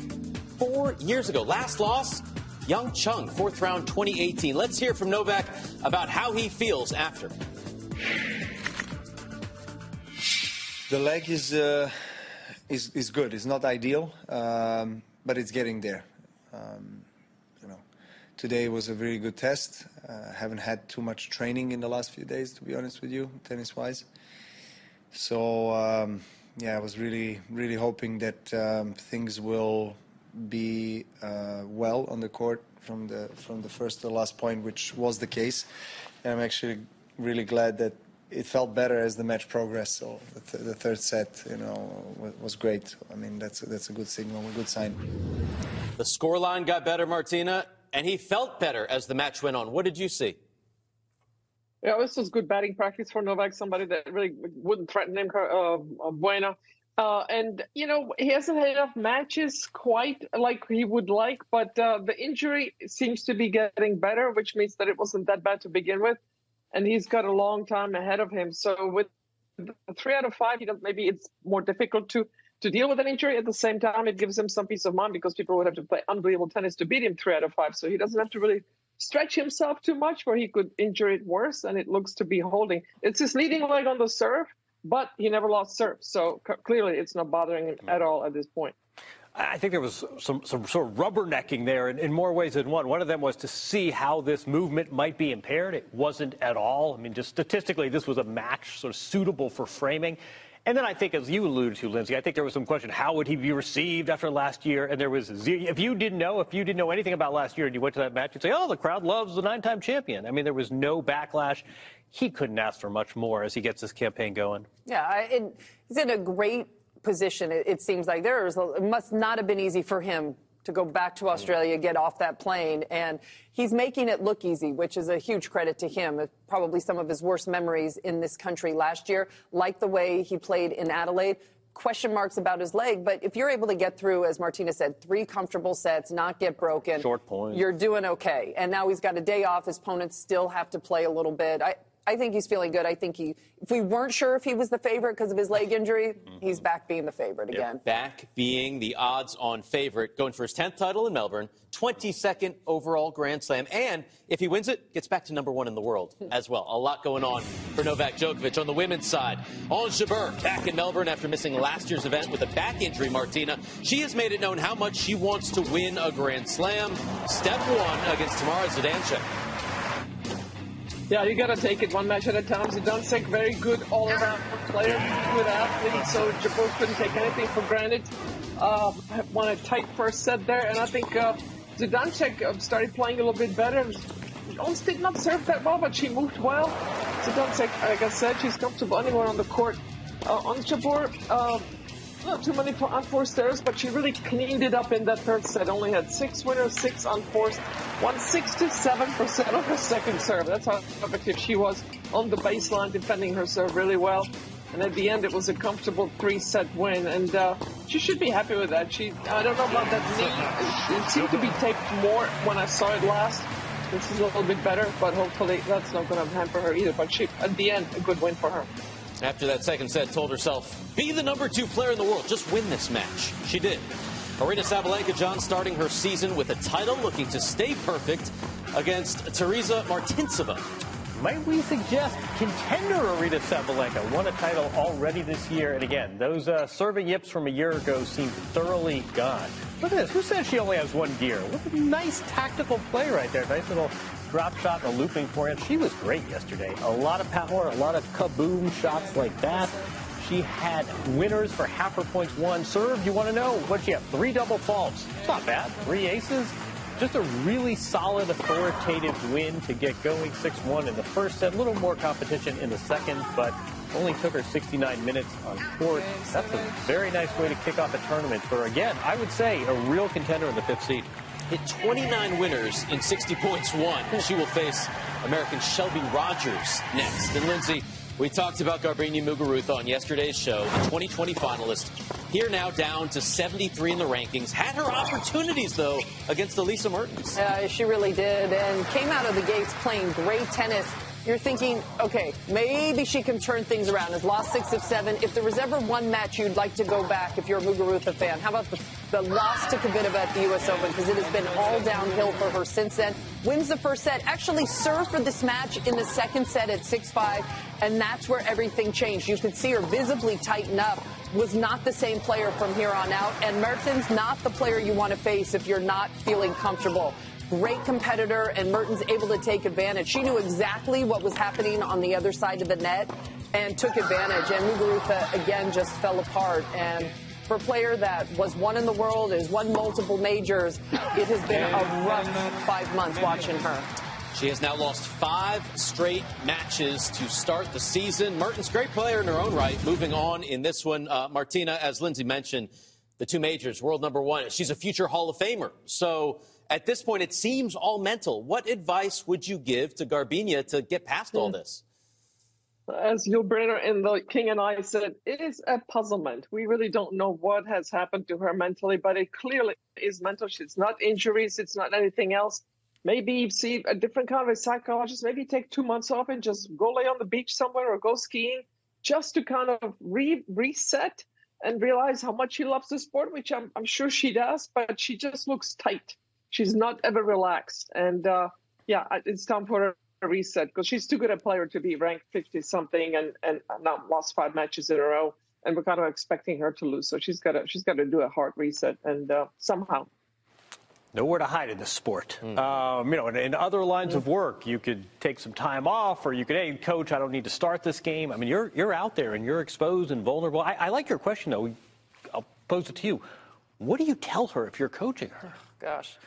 Speaker 1: four years ago. Last loss, Hyeon Chung, fourth round 2018. Let's hear from Novak about how he feels after.
Speaker 7: The leg is uh, is is good. It's not ideal, um, but it's getting there. Um, you know, today was a very good test. Uh, haven't had too much training in the last few days, to be honest with you, tennis-wise. So um, yeah, I was really really hoping that um, things will be uh, well on the court from the from the first to the last point, which was the case. And I'm actually really glad that it felt better as the match progressed. So the, th- the third set, you know, was, was, great. I mean, that's that's a good signal, a good sign.
Speaker 1: The scoreline got better, Martina, and he felt better as the match went on. What did you see?
Speaker 6: Yeah, this was good batting practice for Novak. Somebody that really wouldn't threaten him, uh, uh, Bueno. Uh, and you know he hasn't had enough matches quite like he would like, but uh, the injury seems to be getting better, which means that it wasn't that bad to begin with and he's got a long time ahead of him. So with three out of five, you know, maybe it's more difficult to to deal with an injury. At the same time, it gives him some peace of mind because people would have to play unbelievable tennis to beat him three out of five. So he doesn't have to really stretch himself too much where he could injure it worse, and it looks to be holding. It's his leading leg on the serve, but he never lost serve. So c- clearly, it's not bothering him at all at this point.
Speaker 2: I think there was some, some sort of rubbernecking there in, in, more ways than one. One of them was to see how this movement might be impaired. It wasn't at all. I mean, just statistically, this was a match sort of suitable for framing. And then I think, as you alluded to, Lindsay, I think there was some question: How would he be received after last year? And there was, if you didn't know, if you didn't know anything about last year, and you went to that match, you'd say, "Oh, the crowd loves the nine-time champion." I mean, there was no backlash. He couldn't ask for much more as he gets this campaign going.
Speaker 3: Yeah, he's in a great position, it, it seems like there is, it must not have been easy for him to go back to Australia, mm-hmm. get off that plane. And he's making it look easy, which is a huge credit to him. Probably some of his worst memories in this country last year, like the way he played in Adelaide. Question marks about his leg, but if you're able to get through, as Martina said, three comfortable sets, not get broken,
Speaker 2: short point,
Speaker 3: you're doing okay. And now he's got a day off. His opponents still have to play a little bit. I, I think he's feeling good. I think he, if we weren't sure if he was the favorite because of his leg injury, mm-hmm. he's back being the favorite
Speaker 1: yep.
Speaker 3: again.
Speaker 1: Back being the odds on favorite, going for his 10th title in Melbourne, 22nd overall Grand Slam, and if he wins it, gets back to number one in the world <laughs> as well. A lot going on for Novak Djokovic. On the women's side, Ons Jabeur back in Melbourne after missing last year's event with a back injury, Martina. She has made it known how much she wants to win a Grand Slam. Step one against Tamara Zidansek.
Speaker 6: Yeah, you got to take it one match at a time. Zidansek, very good all-around player, good athlete, so Jabeur couldn't take anything for granted. Uh, won a tight first set there, and I think uh, Zidansek uh, started playing a little bit better. Ons did not serve that well, but she moved well. Zidansek, like I said, she's comfortable anywhere on the court. Uh, on Jabeur, uh, not too many unforced errors, but she really cleaned it up in that third set. Only had six winners, six unforced, won 67% of her second serve. That's how effective she was on the baseline, defending her serve really well. And at the end, it was a comfortable three-set win, and uh, she should be happy with that. She, I don't know about that knee. It seemed to be taped more when I saw it last. This is a little bit better, but hopefully that's not going to hamper her either. But she, at the end, a good win for her.
Speaker 1: After that second set, told herself, be the number two player in the world. Just win this match. She did. Aryna Sabalenka, Jon, starting her season with a title, looking to stay perfect against Tereza Martincova.
Speaker 2: Might we suggest contender Aryna Sabalenka won a title already this year? And again, those uh, serving yips from a year ago seem thoroughly gone. Look at this. Who says she only has one gear? What a nice tactical play right there. Nice little drop shot a looping forehand. She was great yesterday. A lot of power, a lot of kaboom shots like that. She had winners for half her points won. Serve, you want to know? What she have? Three double faults. It's not bad. Three aces. Just a really solid, authoritative win to get going 6-1 in the first set. A little more competition in the second, but only took her 69 minutes on court. That's a very nice way to kick off a tournament for, again, I would say, a real contender in the fifth seed.
Speaker 1: Hit 29 winners in 60 points won. She will face American Shelby Rogers next. And Lindsay, we talked about Garbiñe Muguruza on yesterday's show, the 2020 finalist. Here now down to 73 in the rankings. Had her opportunities, though, against Elise Mertens.
Speaker 3: Yeah, she really did, and came out of the gates playing great tennis. You're thinking, okay, maybe she can turn things around. Has lost six of seven. If there was ever one match you'd like to go back, if you're a Muguruza fan, how about the, the loss to Kvitova at the U.S. Open? Because it has been all downhill for her since then. Wins the first set, actually served for this match in the second set at 6-5, and that's where everything changed. You could see her visibly tighten up. Was not the same player from here on out, and Mertens not the player you want to face if you're not feeling comfortable great competitor, and Mertens able to take advantage. She knew exactly what was happening on the other side of the net and took advantage. And Muguruza, again, just fell apart. And for a player that was one in the world, has won multiple majors, it has been a rough five months watching her.
Speaker 1: She has now lost five straight matches to start the season. Mertens, great player in her own right. Moving on in this one, uh, Martina, as Lindsay mentioned, the two majors, world number one. She's a future Hall of Famer. So at this point, it seems all mental. What advice would you give to Garbiñe to get past all hmm. this?
Speaker 6: As Yul Brynner and the King and I said, it is a puzzlement. We really don't know what has happened to her mentally, but it clearly is mental. It's not injuries, it's not anything else. Maybe see a different kind of a psychologist, maybe take two months off and just go lay on the beach somewhere or go skiing just to kind of re- reset and realize how much she loves the sport, which I'm, I'm sure she does, but she just looks tight she's not ever relaxed. And uh, yeah, it's time for her a reset because she's too good a player to be ranked 50 something and, and now lost five matches in a row. And we're kind of expecting her to lose. So she's got to she's got to do a hard reset and uh, somehow.
Speaker 2: Nowhere to hide in this sport. Mm. Um, you know, in, in other lines mm. of work, you could take some time off, or you could, hey, coach, I don't need to start this game. I mean, you're you're out there and you're exposed and vulnerable. I, I like your question though. I'll pose it to you. What do you tell her if you're coaching her?
Speaker 3: Gosh.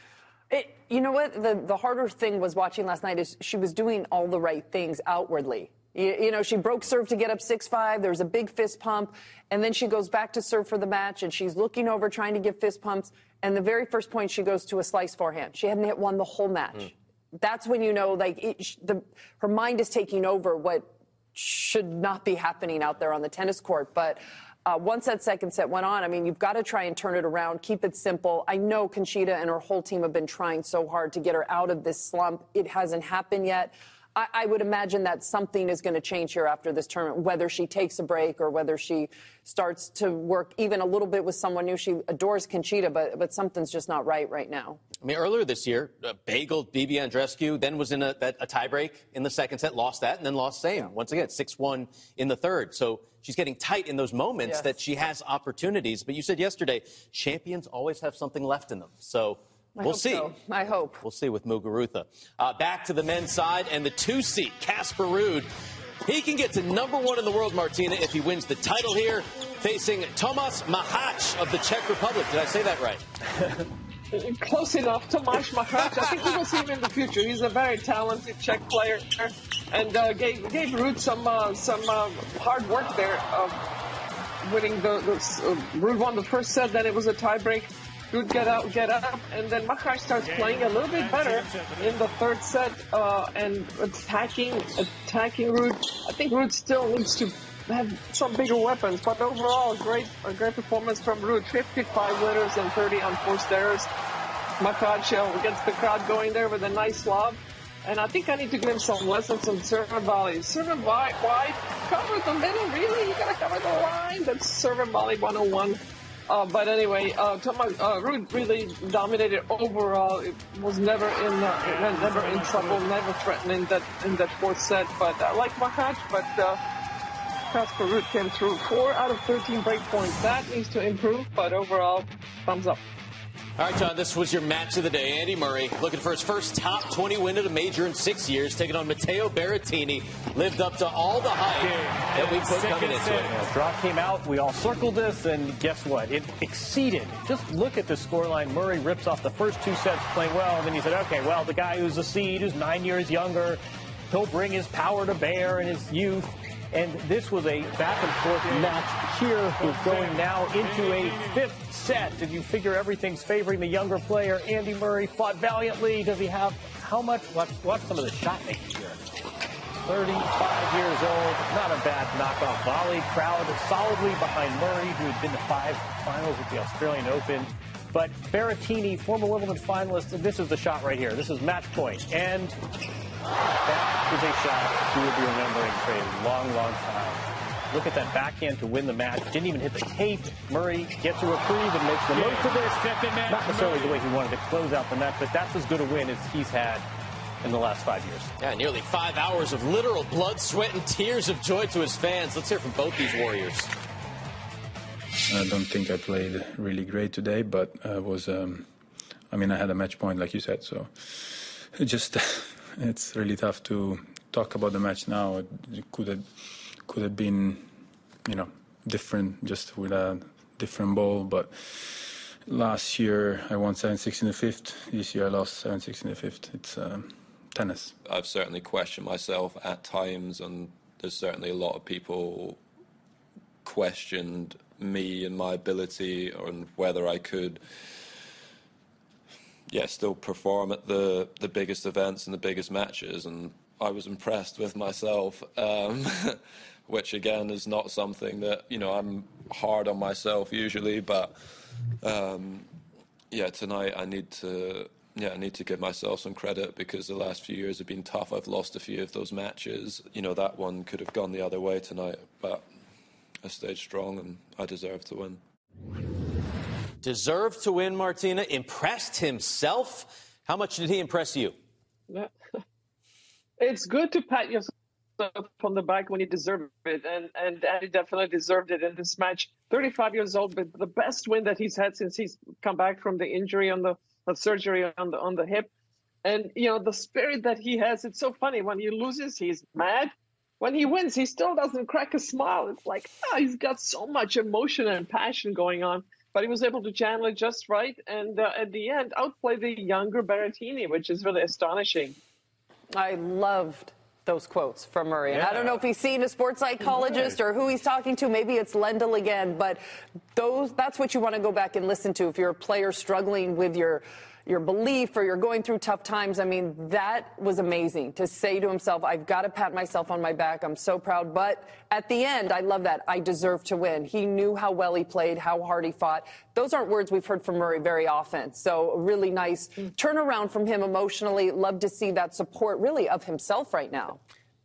Speaker 3: It, you know what? The, the harder thing was watching last night is she was doing all the right things outwardly. You, you know, she broke serve to get up 6 5. There was a big fist pump. And then she goes back to serve for the match and she's looking over trying to give fist pumps. And the very first point, she goes to a slice forehand. She hadn't hit one the whole match. Mm. That's when you know, like, it, the, her mind is taking over what should not be happening out there on the tennis court. But uh, once that second set went on, I mean, you've got to try and turn it around, keep it simple. I know Conchita and her whole team have been trying so hard to get her out of this slump. It hasn't happened yet. I, I would imagine that something is going to change here after this tournament, whether she takes a break or whether she starts to work even a little bit with someone new. She adores Conchita, but, but something's just not right right now.
Speaker 1: I mean, earlier this year, uh, bageled Bibi Andreescu, then was in a, a tiebreak in the second set, lost that, and then lost same. Yeah. Once again, 6 1 in the third. So she's getting tight in those moments yes. that she has opportunities. But you said yesterday, champions always have something left in them. So
Speaker 3: I
Speaker 1: we'll see.
Speaker 3: So. I hope.
Speaker 1: We'll see with Muguruza. Uh, back to the men's side and the two seat, Casper Ruud. He can get to number one in the world, Martina, if he wins the title here, facing Tomas Machac of the Czech Republic. Did I say that right? <laughs>
Speaker 6: Close enough, Tomas Machac. I think we will see him in the future. He's a very talented Czech player, and uh, gave gave Ruud some uh, some uh, hard work there, winning the, the uh, Ruud won the first set. Then it was a tiebreak. Ruud get out, get up, and then Machac starts playing a little bit better in the third set uh, and attacking attacking Ruud. I think Ruud still needs to have some bigger weapons, but overall, great a great performance from Ruud. 55 winners and 30 unforced errors. Machac gets the crowd going there with a nice lob. And I think I need to give him some lessons on serve and volley. Serve and wide, cover the middle, really? You gotta cover the line. That's serve and volley 101. Uh, but anyway, uh, uh, Ruud really dominated overall. It was never in uh, never in trouble, never threatening that in that fourth set. But I like my match, but uh, Casper Ruud came through. Four out of 13 break points. That needs to improve, but overall, thumbs up.
Speaker 1: All right, Jon, this was your match of the day. Andy Murray looking for his first top 20 win at a major in six years, taking on Matteo Berrettini. Lived up to all the hype that we put coming into it.
Speaker 2: Yeah, draw came out. We all circled this, and guess what? It exceeded. Just look at the scoreline. Murray rips off the first two sets playing well, and then he said, okay, well, the guy who's a seed, who's nine years younger, he'll bring his power to bear and his youth. And this was a back and forth match here. We're going now into a fifth set. Did you figure everything's favoring the younger player? Andy Murray fought valiantly. Does he have how much? Watch, watch some of the shot making here. 35 years old, not a bad knockoff volley. Crowd solidly behind Murray, who had been to five finals at the Australian Open. But Berrettini, former Wimbledon finalist, this is the shot right here. This is match point. And that is a shot he will be remembering for a long, long time. Look at that backhand to win the match. Didn't even hit the tape. Murray gets a reprieve and makes the
Speaker 18: Yeah.
Speaker 2: most of this.
Speaker 18: Match,
Speaker 2: Not necessarily
Speaker 18: Murray.
Speaker 2: the way he wanted to close out the match, but that's as good a win as he's had in the last five years.
Speaker 1: Yeah, nearly five hours of literal blood, sweat, and tears of joy to his fans. Let's hear from both these Warriors.
Speaker 8: I don't think I played really great today, but I was. Um, I mean, I had a match point, like you said. So just it's really tough to talk about the match now. It could have could have been, you know, different just with a different ball. But last year I won 7-6 in the fifth. This year I lost 7-6 in the fifth. It's um, tennis.
Speaker 9: I've certainly questioned myself at times, and there's certainly a lot of people questioned me and my ability and whether I could, yeah, still perform at the the biggest events and the biggest matches. And I was impressed with myself, um, <laughs> which again is not something that you know I'm hard on myself usually, but. Um, yeah, tonight I need to yeah I need to give myself some credit because the last few years have been tough. I've lost a few of those matches. You know that one could have gone the other way tonight, but I stayed strong and I deserve to win.
Speaker 1: Deserved to win, Martina. Impressed himself. How much did he impress you? <laughs>
Speaker 6: It's good to pat yourself on the back when you deserve it, and and Andy definitely deserved it in this match. 35 years old, but the best win that he's had since he's come back from the injury on the, surgery on the on the hip, and you know the spirit that he has. It's so funny when he loses, he's mad. When he wins, he still doesn't crack a smile. It's like ah, he's got so much emotion and passion going on. But he was able to channel it just right, and uh, at the end, outplay the younger Berrettini, which is really astonishing.
Speaker 3: I loved those quotes from Murray. And I don't know if he's seen a sports psychologist or who he's talking to. Maybe it's Lendl again, but those that's what you want to go back and listen to if you're a player struggling with your your belief or you're going through tough times. I mean, that was amazing to say to himself, I've got to pat myself on my back. I'm so proud. But at the end, I love that. I deserve to win. He knew how well he played, how hard he fought. Those aren't words we've heard from Murray very often. So really nice turnaround from him emotionally. Love to see that support really of himself right now.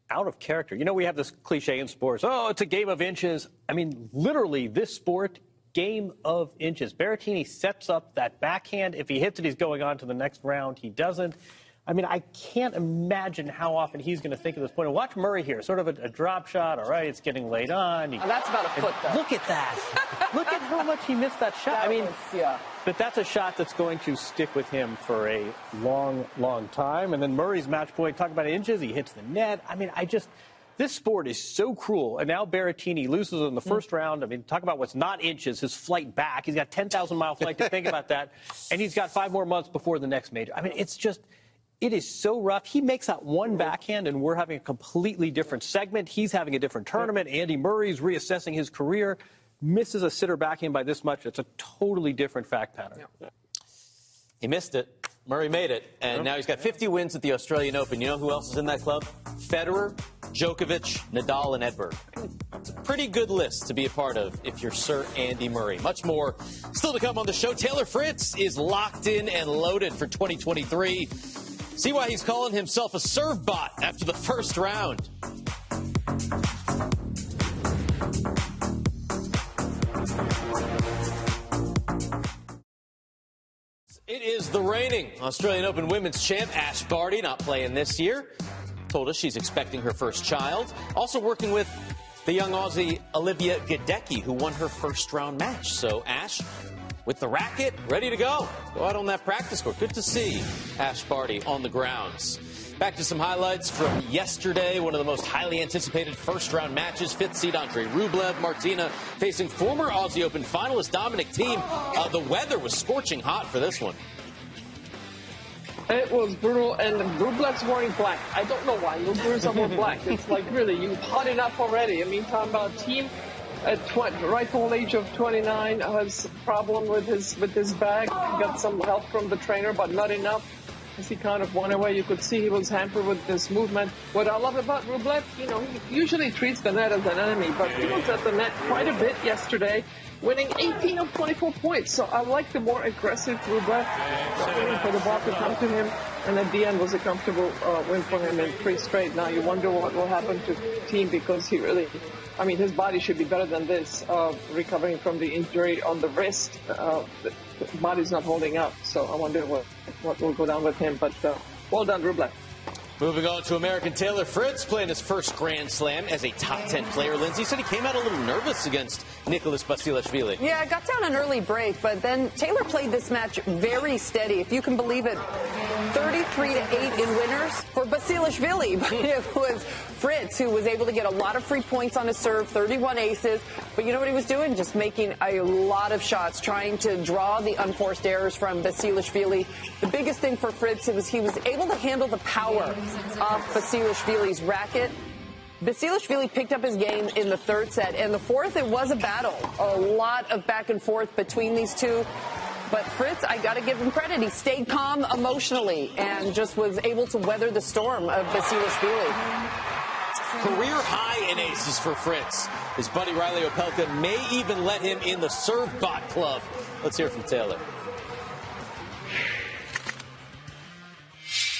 Speaker 2: out of character. You know, we have this cliche in sports oh, it's a game of inches. I mean, literally, this sport, game of inches. Berrettini sets up that backhand. If he hits it, he's going on to the next round. He doesn't. I mean, I can't imagine how often he's going to think at this point. And watch Murray here, sort of a, a drop shot. All right, it's getting laid on. He-
Speaker 3: Oh, that's about a foot, though.
Speaker 2: Look at that. <laughs> look at how much he missed that shot. I mean,
Speaker 3: yeah.
Speaker 2: but that's a shot that's going to stick with him for a long, long time. And then Murray's match point, talk about inches, he hits the net. I mean, I just, this sport is so cruel. And now Berrettini loses in the hmm. first round. I mean, talk about what's not inches, his flight back. He's got 10,000 mile flight to think about that. <laughs> And he's got five more months before the next major. I mean, it's just, it is so rough. He makes that one backhand, and we're having a completely different segment. He's having a different tournament. Andy Murray's reassessing his career. Misses a sitter backhand by this much. It's a totally different fact pattern.
Speaker 1: He missed it. Murray made it, and now he's got 50 wins at the Australian Open. You know who else is in that club? Federer, Djokovic, Nadal, and Edberg. It's a pretty good list to be a part of if you're Sir Andy Murray. Much more still to come on the show. Taylor Fritz is locked in and loaded for 2023. See why he's calling himself a serve bot after the first round. The reigning Australian Open women's champ, Ash Barty, not playing this year. Told us she's expecting her first child. Also working with the young Aussie Olivia Gadecki, who won her first round match. So, Ash, with the racket, ready to go. Go out on that practice court. Good to see Ash Barty on the grounds. Back to some highlights from yesterday. One of the most highly anticipated first round matches. Fifth seed Andre Rublev, Martina facing former Aussie Open finalist Dominic Thiem. Uh, the weather was scorching hot for this one.
Speaker 6: It was brutal, and Rublev's wearing black. I don't know why. Rublev's wearing black. It's like really, you hot enough already. I mean, talking about Thiem at 20, right old age of 29 has problem with his with his back. Got some help from the trainer, but not enough. As he kind of went away, you could see he was hampered with this movement. What I love about Rublev, you know, he usually treats the net as an enemy, but he was at the net quite a bit yesterday, winning 18 of 24 points. So I like the more aggressive Rublev, waiting for the ball to come to him, and at the end was a comfortable uh, win for him in three straight. Now you wonder what will happen to Thiem because he really I mean, his body should be better than this, uh, recovering from the injury on the wrist. Uh, the body's not holding up, so I wonder what, what will go down with him. But uh, well done, Rublev.
Speaker 1: Moving on to American Taylor Fritz playing his first Grand Slam as a top 10 player. Lindsay said he came out a little nervous against Nikoloz Basilashvili.
Speaker 3: Yeah, got down an early break, but then Taylor played this match very steady, if you can believe it. 33 to 8 in winners for Basilashvili, <laughs> but it was Fritz who was able to get a lot of free points on his serve, 31 aces. But you know what he was doing? Just making a lot of shots, trying to draw the unforced errors from Basilashvili. The biggest thing for Fritz was he was able to handle the power off Basilashvili's racket. Basilashvili picked up his game in the third set. And the fourth, it was a battle. A lot of back and forth between these two. But Fritz, I got to give him credit. He stayed calm emotionally and just was able to weather the storm of Basilashvili.
Speaker 1: Career high in aces for Fritz. His buddy Reilly Opelka may even let him in the serve bot club. Let's hear from Taylor.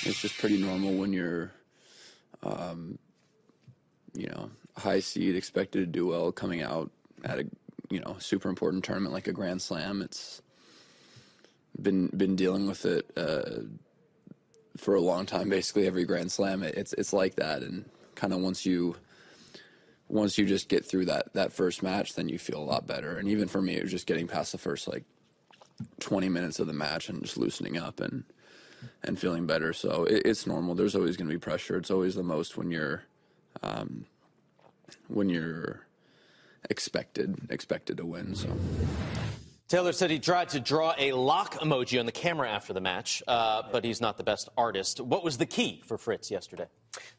Speaker 10: it's just pretty normal when you're, um, you know, high seed, expected to do well coming out at a, you know, super important tournament like a Grand Slam. It's been been dealing with it uh, for a long time. Basically, every Grand Slam, it's it's like that, and kind of once you once you just get through that that first match, then you feel a lot better. And even for me, it was just getting past the first like 20 minutes of the match and just loosening up and and feeling better. So it, it's normal. There's always going to be pressure. It's always the most when you're um, when you're expected expected to win. So.
Speaker 1: Taylor said he tried to draw a lock emoji on the camera after the match, uh, but he's not the best artist. What was the key for Fritz yesterday?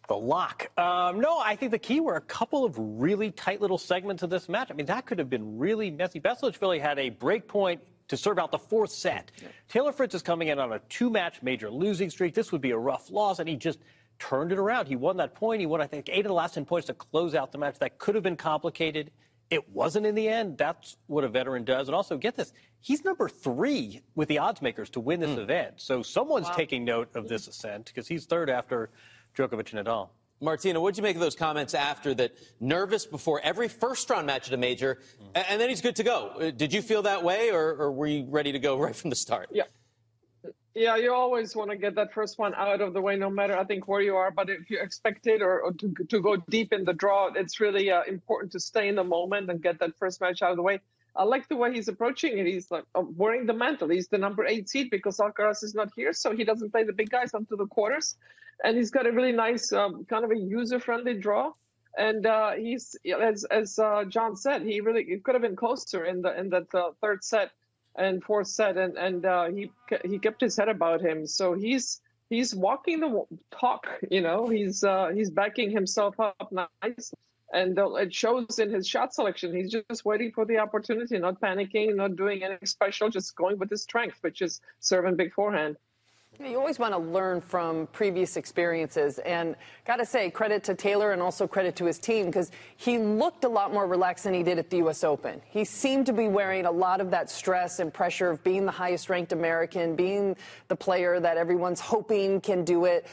Speaker 2: The lock. Um, no, I think the key were a couple of really tight little segments of this match. I mean, that could have been really messy. Basilashvili had a break point to serve out the fourth set. Yeah. Taylor Fritz is coming in on a two match major losing streak. This would be a rough loss, and he just turned it around. He won that point. He won, I think, eight of the last 10 points to close out the match. That could have been complicated. It wasn't in the end. That's what a veteran does. And also, get this, he's number three with the odds makers to win this mm. event. So someone's wow. taking note of this ascent because he's third after Djokovic and Nadal.
Speaker 1: Martina, what'd you make of those comments after that? Nervous before every first round match at a major, and then he's good to go. Uh, did you feel that way, or, or were you ready to go <laughs> right from the start?
Speaker 6: Yeah. Yeah, you always want to get that first one out of the way, no matter I think where you are. But if you expect it or, or to, to go deep in the draw, it's really uh, important to stay in the moment and get that first match out of the way. I like the way he's approaching it. He's like uh, wearing the mantle. He's the number eight seed because Alcaraz is not here, so he doesn't play the big guys until the quarters and he's got a really nice um, kind of a user-friendly draw. And uh, he's as as uh, Jon said, he really it could have been closer in the in that uh, third set and fourth set, and and uh, he he kept his head about him. So he's he's walking the talk. You know, he's uh, he's backing himself up nice, and it shows in his shot selection. He's just waiting for the opportunity, not panicking, not doing anything special, just going with his strength, which is serving big forehand.
Speaker 3: You always want to learn from previous experiences. And got to say, credit to Taylor and also credit to his team because he looked a lot more relaxed than he did at the U.S. Open. He seemed to be wearing a lot of that stress and pressure of being the highest ranked American, being the player that everyone's hoping can do it.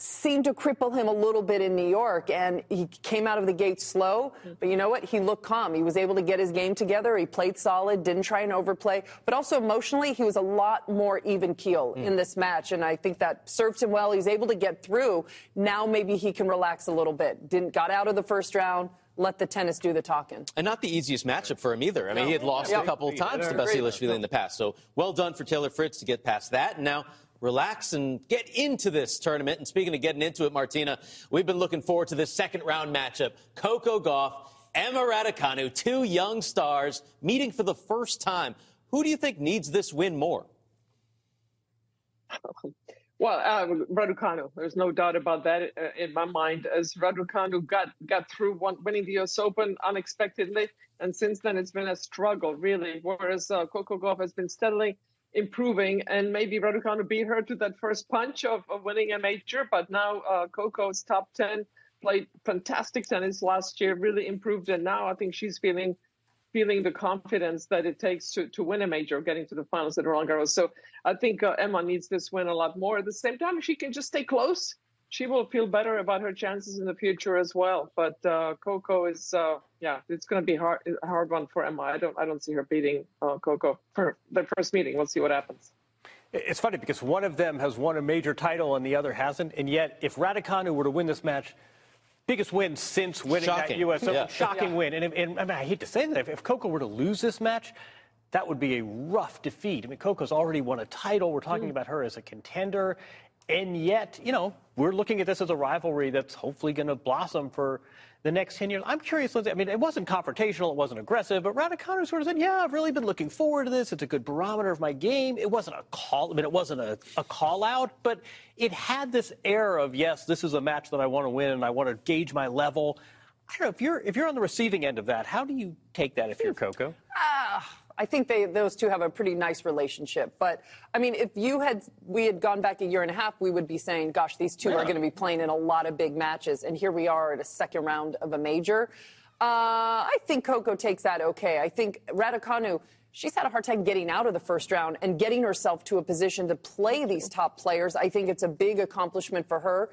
Speaker 3: Seemed to cripple him a little bit in New York, and he came out of the gate slow. But you know what? He looked calm. He was able to get his game together. He played solid, didn't try and overplay. But also emotionally, he was a lot more even keel
Speaker 1: Mm.
Speaker 3: in this match, and I think that served him well. He was able to get through. Now maybe he can relax a little bit. Didn't got out of the first round. Let the tennis do the talking.
Speaker 1: And not the easiest matchup for him either. I mean,
Speaker 3: No.
Speaker 1: he had lost
Speaker 3: Yeah.
Speaker 1: a couple of times to Basilashvili in the past. So well done for Taylor Fritz to get past that. And now relax and get into this tournament. And speaking of getting into it, Martina, we've been looking forward to this second round matchup. Coco Gauff, Emma Raducanu, two young stars meeting for the first time. Who do you think needs this win more? <laughs>
Speaker 6: Well, uh, Raducanu, there's no doubt about that uh, in my mind. As Raducanu got got through one, winning the U.S. Open unexpectedly, and since then it's been a struggle, really. Whereas uh, Coco Gauff has been steadily improving, and maybe Raducanu beat her to that first punch of, of winning a major. But now uh, Coco's top ten, played fantastic tennis last year, really improved, and now I think she's feeling feeling the confidence that it takes to, to win a major, getting to the finals at Roland Garros. So I think uh, Emma needs this win a lot more. At the same time, she can just stay close, she will feel better about her chances in the future as well. But uh, Coco is, uh, yeah, it's going to be hard, a hard one for Emma. I don't, I don't see her beating uh, Coco for the first meeting. We'll see what happens.
Speaker 2: It's funny because one of them has won a major title and the other hasn't. And yet, if Raducanu were to win this match, biggest win since winning
Speaker 1: Shocking.
Speaker 2: that U.S. Open,
Speaker 1: Yeah.
Speaker 2: shocking
Speaker 1: Yeah.
Speaker 2: win. And, if- and I, mean, I hate to say that, if, if Coco were to lose this match, that would be a rough defeat. I mean, Coco's already won a title. We're talking about her as a contender. And yet, you know, we're looking at this as a rivalry that's hopefully going to blossom for the next 10 years. I'm curious, Lindsay. I mean, it wasn't confrontational, it wasn't aggressive, but Raducanu sort of said, yeah, I've really been looking forward to this. It's a good barometer of my game. It wasn't a call, I mean, it wasn't a, a call out, but it had this air of, yes, this is a match that I want to win and I want to gauge my level. I don't know, if you're, if you're on the receiving end of that, how do you take that if you're Coco?
Speaker 3: Ah, I think they those two have a pretty nice relationship. But I mean, if you had we had gone back a year and a half, we would be saying, "Gosh, these two are going to be playing in a lot of big matches." And here we are at a second round of a major. Uh, I think Coco takes that okay. I think Raducanu. She's had a hard time getting out of the first round and getting herself to a position to play these top players. I think it's a big accomplishment for her.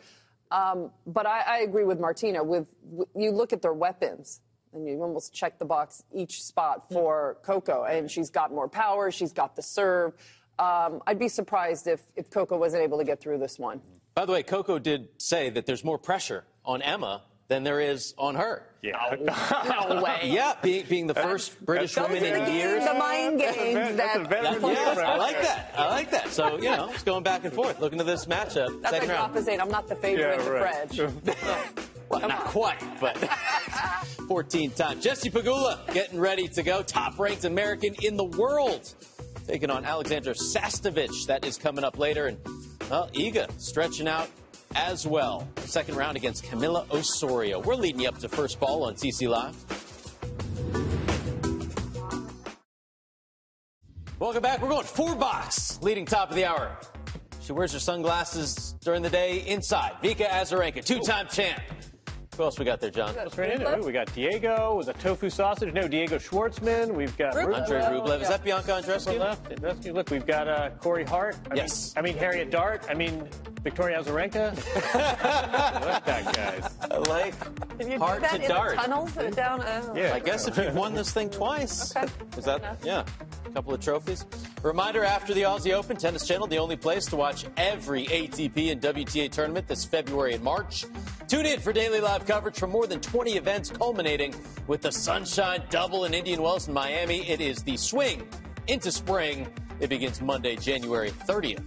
Speaker 3: Um, but I, I agree with Martina. With, with you look at their weapons, and you almost check the box each spot for Coco. And she's got more power. She's got the serve. Um, I'd be surprised if, if Coco wasn't able to get through this one.
Speaker 1: By the way, Coco did say that there's more pressure on Emma than there is on her.
Speaker 2: Yeah.
Speaker 3: No <laughs> way.
Speaker 1: Yeah, being, being the first British
Speaker 3: Those
Speaker 1: woman in
Speaker 3: games,
Speaker 1: years.
Speaker 3: the mind games that.
Speaker 1: Yeah, I like that. I like that. So, you know, it's going back and forth. Looking to this matchup.
Speaker 3: That's
Speaker 1: second
Speaker 3: like
Speaker 1: round.
Speaker 3: opposite. I'm not the favorite in the Fred. <laughs>
Speaker 1: Well, not quite, but <laughs> 14 times. Jesse Pegula getting ready to go. Top ranked American in the world. Taking on Alexandra Sasnovich. That is coming up later. And, well, Iga stretching out as well. Second round against Camila Osorio. We're leading you up to first ball on TC Live. Welcome back. We're going four box, leading top of the hour. She wears her sunglasses during the day inside. Vika Azarenka, two-time champ. Who else we got there, Jon?
Speaker 2: Let's right into it. We got Diego with a tofu sausage. No, Diego Schwartzman. We've got
Speaker 1: Rublev. Andre Rublev. Is that Bianca Andreescu?
Speaker 2: Left. Andreescu. Look, we've got uh, Corey Hart. I
Speaker 1: Yes.
Speaker 2: Mean, I mean, Harriet Dart. I mean, Victoria Azarenka. <laughs> Look that, guys.
Speaker 1: I like
Speaker 3: Did you
Speaker 1: Hard
Speaker 3: do that
Speaker 1: to
Speaker 3: in
Speaker 1: dart.
Speaker 3: the tunnels and down? Uh,
Speaker 1: I guess if you've won this thing twice. Is that, yeah, a couple of trophies. Reminder after the Aussie Open, Tennis Channel, the only place to watch every ATP and WTA tournament this February and March. Tune in for daily live coverage from more than 20 events, culminating with the Sunshine Double in Indian Wells in Miami. It is the swing into spring. It begins Monday, January 30th.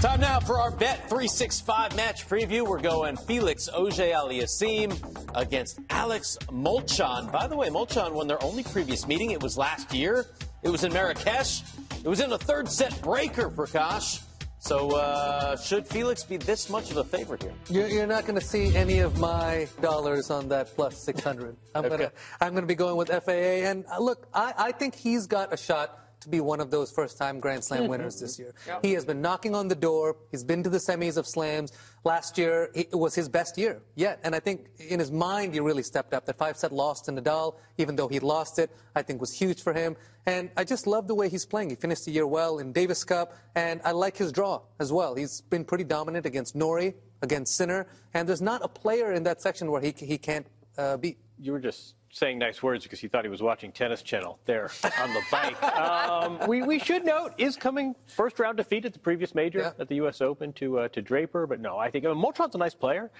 Speaker 1: Time now for our Bet 365 match preview. We're going Felix Auger Aliassime against Alex Molchan. By the way, Molchan won their only previous meeting. It was last year. It was in Marrakesh. It was in a third set breaker, Prakash. So, uh, should Felix be this much of a favorite here?
Speaker 4: You're, you're not going to see any of my dollars on that plus 600. I'm
Speaker 1: Okay.
Speaker 4: gonna be going with FAA. And uh, look, I, I think he's got a shot to be one of those first-time Grand Slam winners this year. He has been knocking on the door. He's been to the semis of slams. Last year, it was his best year yet. And I think in his mind, he really stepped up. That five-set loss to Nadal, even though he lost it, I think was huge for him. And I just love the way he's playing. He finished the year well in Davis Cup, and I like his draw as well. He's been pretty dominant against Norrie, against Sinner, and there's not a player in that section where he, he can't uh, beat.
Speaker 2: You were just saying nice words because he thought he was watching Tennis Channel there <laughs> on the bike. Um, we, we should note is coming first round defeat at the previous major
Speaker 4: Yeah.
Speaker 2: at the U.S. Open to uh, to Draper, but no, I think I mean, Molchan's a nice player,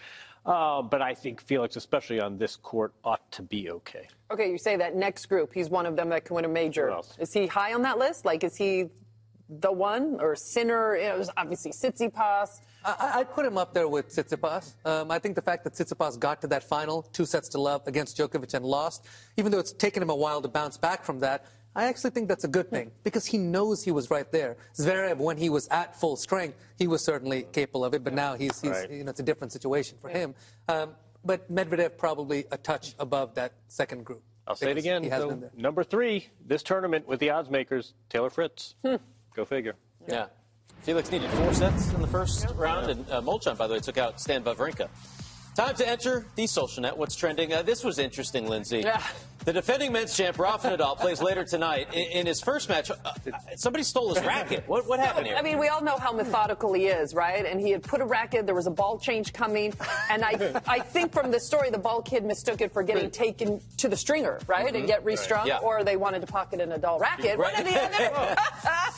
Speaker 2: uh, but I think Felix, especially on this court, ought to be okay.
Speaker 3: Okay, you say that next group, he's one of them that can win a major.
Speaker 2: Else?
Speaker 3: Is he high on that list? Like, is he the one or Sinner? It was obviously Tsitsipas.
Speaker 4: I, put him up there with Tsitsipas. Um, I think the fact that Tsitsipas got to that final, two sets to love against Djokovic and lost, even though it's taken him a while to bounce back from that, I actually think that's a good thing because he knows he was right there. Zverev, when he was at full strength, he was certainly capable of it, but now he's, he's
Speaker 2: Right.
Speaker 4: you know, it's a different situation for him. Um, but Medvedev probably a touch above that second group.
Speaker 2: I'll say it again. So number three, this tournament with the odds makers, Taylor Fritz. Go figure.
Speaker 1: Yeah. Felix needed four sets in the first round, and uh, Molchan, by the way, took out Stan Wawrinka. Time to enter the social net. What's trending? Uh, this was interesting, Lindsay.
Speaker 3: Yeah.
Speaker 1: The defending men's champ, Rafa Nadal, plays later tonight. In, in his first match, uh, somebody stole his racket. What, what happened here?
Speaker 3: I mean, we all know how methodical he is, right? And he had put a racket. There was a ball change coming, and I, <laughs> I think from the story, the ball kid mistook it for getting taken to the stringer, right, and get restrung,
Speaker 2: Yeah.
Speaker 3: or they wanted to pocket a Nadal racket. One or the other. <laughs>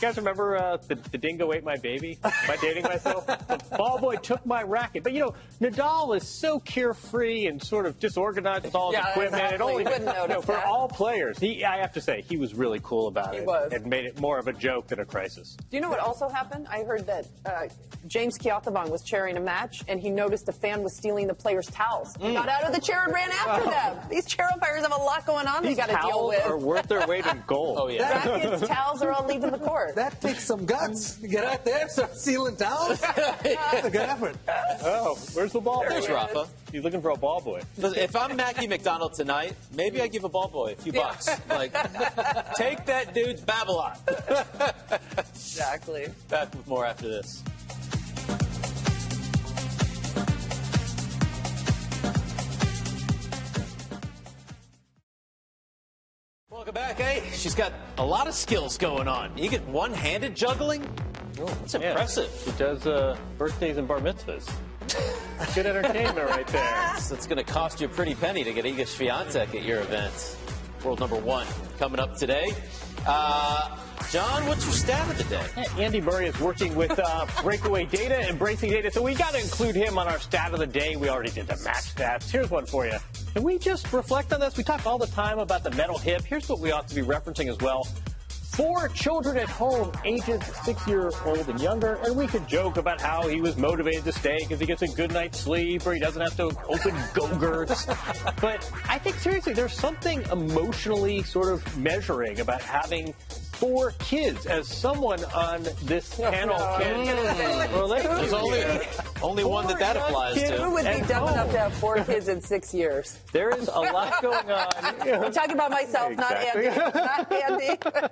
Speaker 2: You guys remember uh, the, the dingo ate my baby? Am I dating myself? the ball boy took my racket. But you know, Nadal is so carefree and sort of disorganized with all his
Speaker 3: Yeah,
Speaker 2: equipment.
Speaker 3: exactly.
Speaker 2: It only,
Speaker 3: You wouldn't
Speaker 2: you know,
Speaker 3: notice
Speaker 2: for
Speaker 3: that.
Speaker 2: all players, he I have to say he was really cool about
Speaker 3: He
Speaker 2: it.
Speaker 3: was.
Speaker 2: and made it more of a joke than a crisis.
Speaker 3: Do you know what also happened? I heard that uh, James Keothavong was chairing a match, and he noticed a fan was stealing the players' towels. He got out of the chair and ran after them. These chair umpires have a lot going on
Speaker 2: These
Speaker 3: they got to deal with.
Speaker 2: are worth their weight in gold. <laughs>
Speaker 1: Oh, yeah.
Speaker 3: Rackets, towels are all leaving the court.
Speaker 4: That takes some guts. to Get out there, start sealing towels. <laughs> That's a good effort.
Speaker 2: Oh, where's the ball
Speaker 1: There's
Speaker 2: boy?
Speaker 1: Rafa.
Speaker 2: He's looking for a ball boy.
Speaker 1: If I'm Mackie McDonald tonight, maybe I give a ball boy a few bucks. Like, <laughs> take that dude's Babolat.
Speaker 3: Exactly.
Speaker 1: Back with more after this. Welcome back. Hey, she's got a lot of skills going on. You get one-handed juggling. Oh, that's
Speaker 2: Yeah.
Speaker 1: impressive.
Speaker 2: She does uh, birthdays and bar mitzvahs. <laughs> Good entertainment right there.
Speaker 1: That's, it's going to cost you a pretty penny to get Iga Swiatek at your event. World number one coming up today. Uh, John, what's your stat of the day?
Speaker 2: Andy Murray is working with uh, <laughs> breakaway data, embracing data, so we got to include him on our stat of the day. We already did the match stats. Here's one for you. Can we just reflect on this? We talk all the time about the metal hip. Here's what we ought to be referencing as well. Four children at home, ages six year old and younger, and we could joke about how he was motivated to stay because he gets a good night's sleep or he doesn't have to open go-gurts. but I think seriously, there's something emotionally sort of measuring about having four kids as someone on this panel
Speaker 3: no,
Speaker 2: can
Speaker 3: I was gonna
Speaker 2: relate to.
Speaker 1: There's only, only one that that applies
Speaker 2: young
Speaker 1: to.
Speaker 3: Who would be
Speaker 2: At
Speaker 3: dumb
Speaker 2: home.
Speaker 3: enough to have four kids in six years?
Speaker 2: There is a lot going on. <laughs>
Speaker 3: I'm talking about myself,
Speaker 2: Exactly.
Speaker 3: not Andy. Not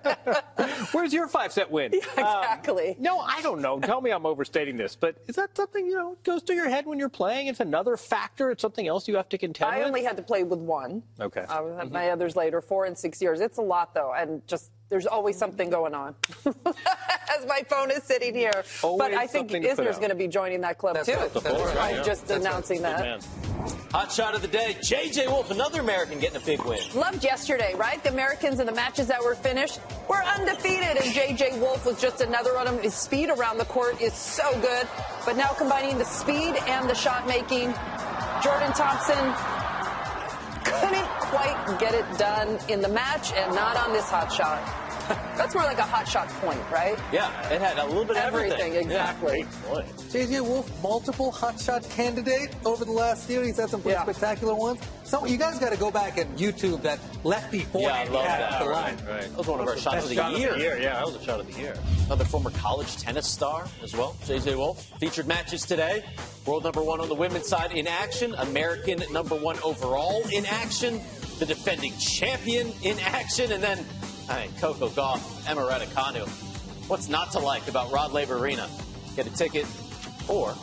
Speaker 3: Andy. <laughs>
Speaker 2: Where's your five set win? <laughs>
Speaker 3: exactly.
Speaker 2: Um, no, I don't know. Tell me I'm overstating this, but is that something you know goes through your head when you're playing? It's another factor. It's something else you have to contend with.
Speaker 3: I
Speaker 2: with.
Speaker 3: only had to play with one.
Speaker 2: Okay.
Speaker 3: I will have my others later, four and six years. It's a lot, though, and just there's always something going on. <laughs> As my phone is sitting here, but I think
Speaker 2: something to put
Speaker 3: Isner's going to be joining that club too.
Speaker 4: right. That's right,
Speaker 3: I'm
Speaker 4: yeah.
Speaker 3: just announcing
Speaker 2: Good
Speaker 3: that.
Speaker 1: Hot shot of the day. JJ Wolf, another American getting a big win.
Speaker 3: Loved yesterday, right? The Americans in the matches that were finished were undefeated, and JJ Wolf was just another one of them. His speed around the court is so good, but now combining the speed and the shot making, Jordan Thompson couldn't quite get it done in the match, and not on this hot shot. That's more like a hot shot point, right?
Speaker 1: Yeah, it had a little bit of everything.
Speaker 3: Everything, exactly.
Speaker 2: Boy.
Speaker 4: JJ Wolf, multiple hot shot candidate over the last year. He's had some pretty
Speaker 3: Yeah.
Speaker 4: spectacular ones. So you guys got to go back and YouTube that lefty
Speaker 1: Yeah, I
Speaker 4: forehand he
Speaker 1: love that.
Speaker 4: off the
Speaker 1: Right,
Speaker 4: line.
Speaker 2: Right.
Speaker 1: That was one of our shots of the
Speaker 2: shot
Speaker 1: year.
Speaker 2: Of the year. Yeah, that was a shot of the year.
Speaker 1: Another former college tennis star as well, JJ Wolf. Featured matches today. World number one on the women's side in action. American number one overall in action. The defending champion in action. And then I mean, Coco Gauff, Emma Raducanu. What's not to like about Rod Laver Arena? Get a ticket or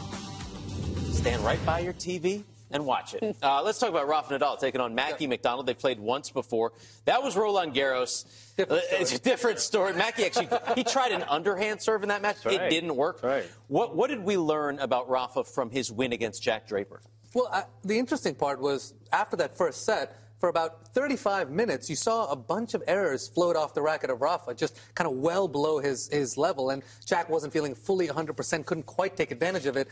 Speaker 1: stand right by your TV and watch it. <laughs> Uh, let's talk about Rafa Nadal taking on Mackie McDonald. They played once before. That was Roland Garros.
Speaker 4: Different
Speaker 1: Uh, It's a different story. Mackie actually he tried an underhand serve in that match.
Speaker 2: That's
Speaker 1: It didn't work.
Speaker 2: Right.
Speaker 1: What what did we learn about Rafa from his win against Jack Draper?
Speaker 4: Well, I, the interesting part was after that first set, for about 35 minutes, you saw a bunch of errors float off the racket of Rafa, just kind of well below his, his level. And Jack wasn't feeling fully 100%, couldn't quite take advantage of it.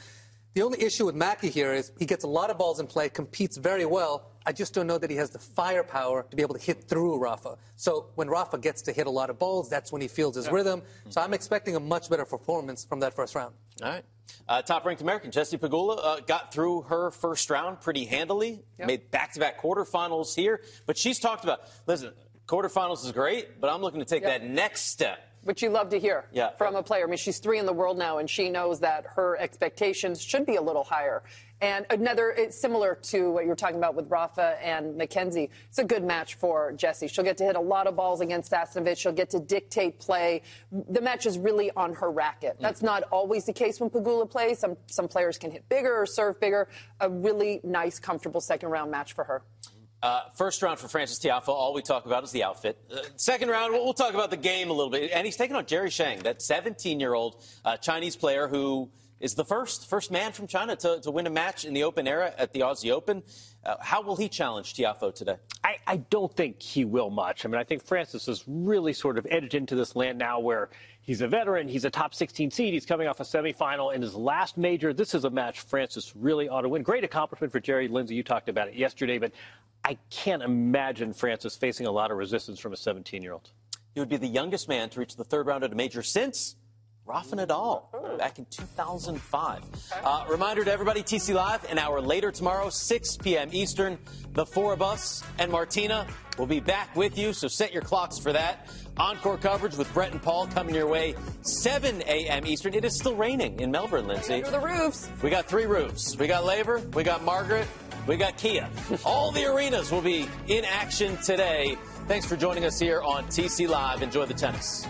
Speaker 4: The only issue with Mackie here is he gets a lot of balls in play, competes very well. I just don't know that he has the firepower to be able to hit through Rafa. So when Rafa gets to hit a lot of balls, that's when he feels his rhythm. So I'm expecting a much better performance from that first round.
Speaker 1: All right. Uh, top ranked American Jessie Pegula uh, got through her first round pretty handily, made back to back quarterfinals here. But she's talked about listen, quarterfinals is great, but I'm looking to take
Speaker 3: Yep.
Speaker 1: that next step.
Speaker 3: Which you love to hear
Speaker 1: Yeah.
Speaker 3: from a player. I mean, she's three in the world now, and she knows that her expectations should be a little higher. And another, it's similar to what you're talking about with Rafa and Mackenzie. It's a good match for Jessie. She'll get to hit a lot of balls against Sasnovich. She'll get to dictate play. The match is really on her racket. That's not always the case when Pegula plays. Some some players can hit bigger or serve bigger. A really nice, comfortable second round match for her.
Speaker 1: Uh, first round for Frances Tiafoe, all we talk about is the outfit. Uh, second round, we'll, we'll talk about the game a little bit. And he's taking on Jerry Shang, that 17 year old uh, Chinese player who is the first first man from China to, to win a match in the open era at the Aussie Open. Uh, how will he challenge Tiafoe today?
Speaker 2: I, I don't think he will much. I mean, I think Frances is really sort of edged into this land now where he's a veteran, he's a top 16 seed, he's coming off a semifinal in his last major. This is a match Frances really ought to win. Great accomplishment for Jerry Lindsay. You talked about it yesterday, but I can't imagine Frances facing a lot of resistance from a 17 year old.
Speaker 1: He would be the youngest man to reach the third round at a major since Rafa Nadal back in 2005. Uh, reminder to everybody, TC Live, an hour later tomorrow, 6 p.m. Eastern. The four of us and Martina will be back with you, so set your clocks for that. Encore coverage with Brett and Paul coming your way, 7 a.m. Eastern. It is still raining in Melbourne, Lindsay.
Speaker 3: Under the roofs.
Speaker 1: We got three roofs. We got Laver, we got Margaret, we got Kia. <laughs> All the arenas will be in action today. Thanks for joining us here on TC Live. Enjoy the tennis.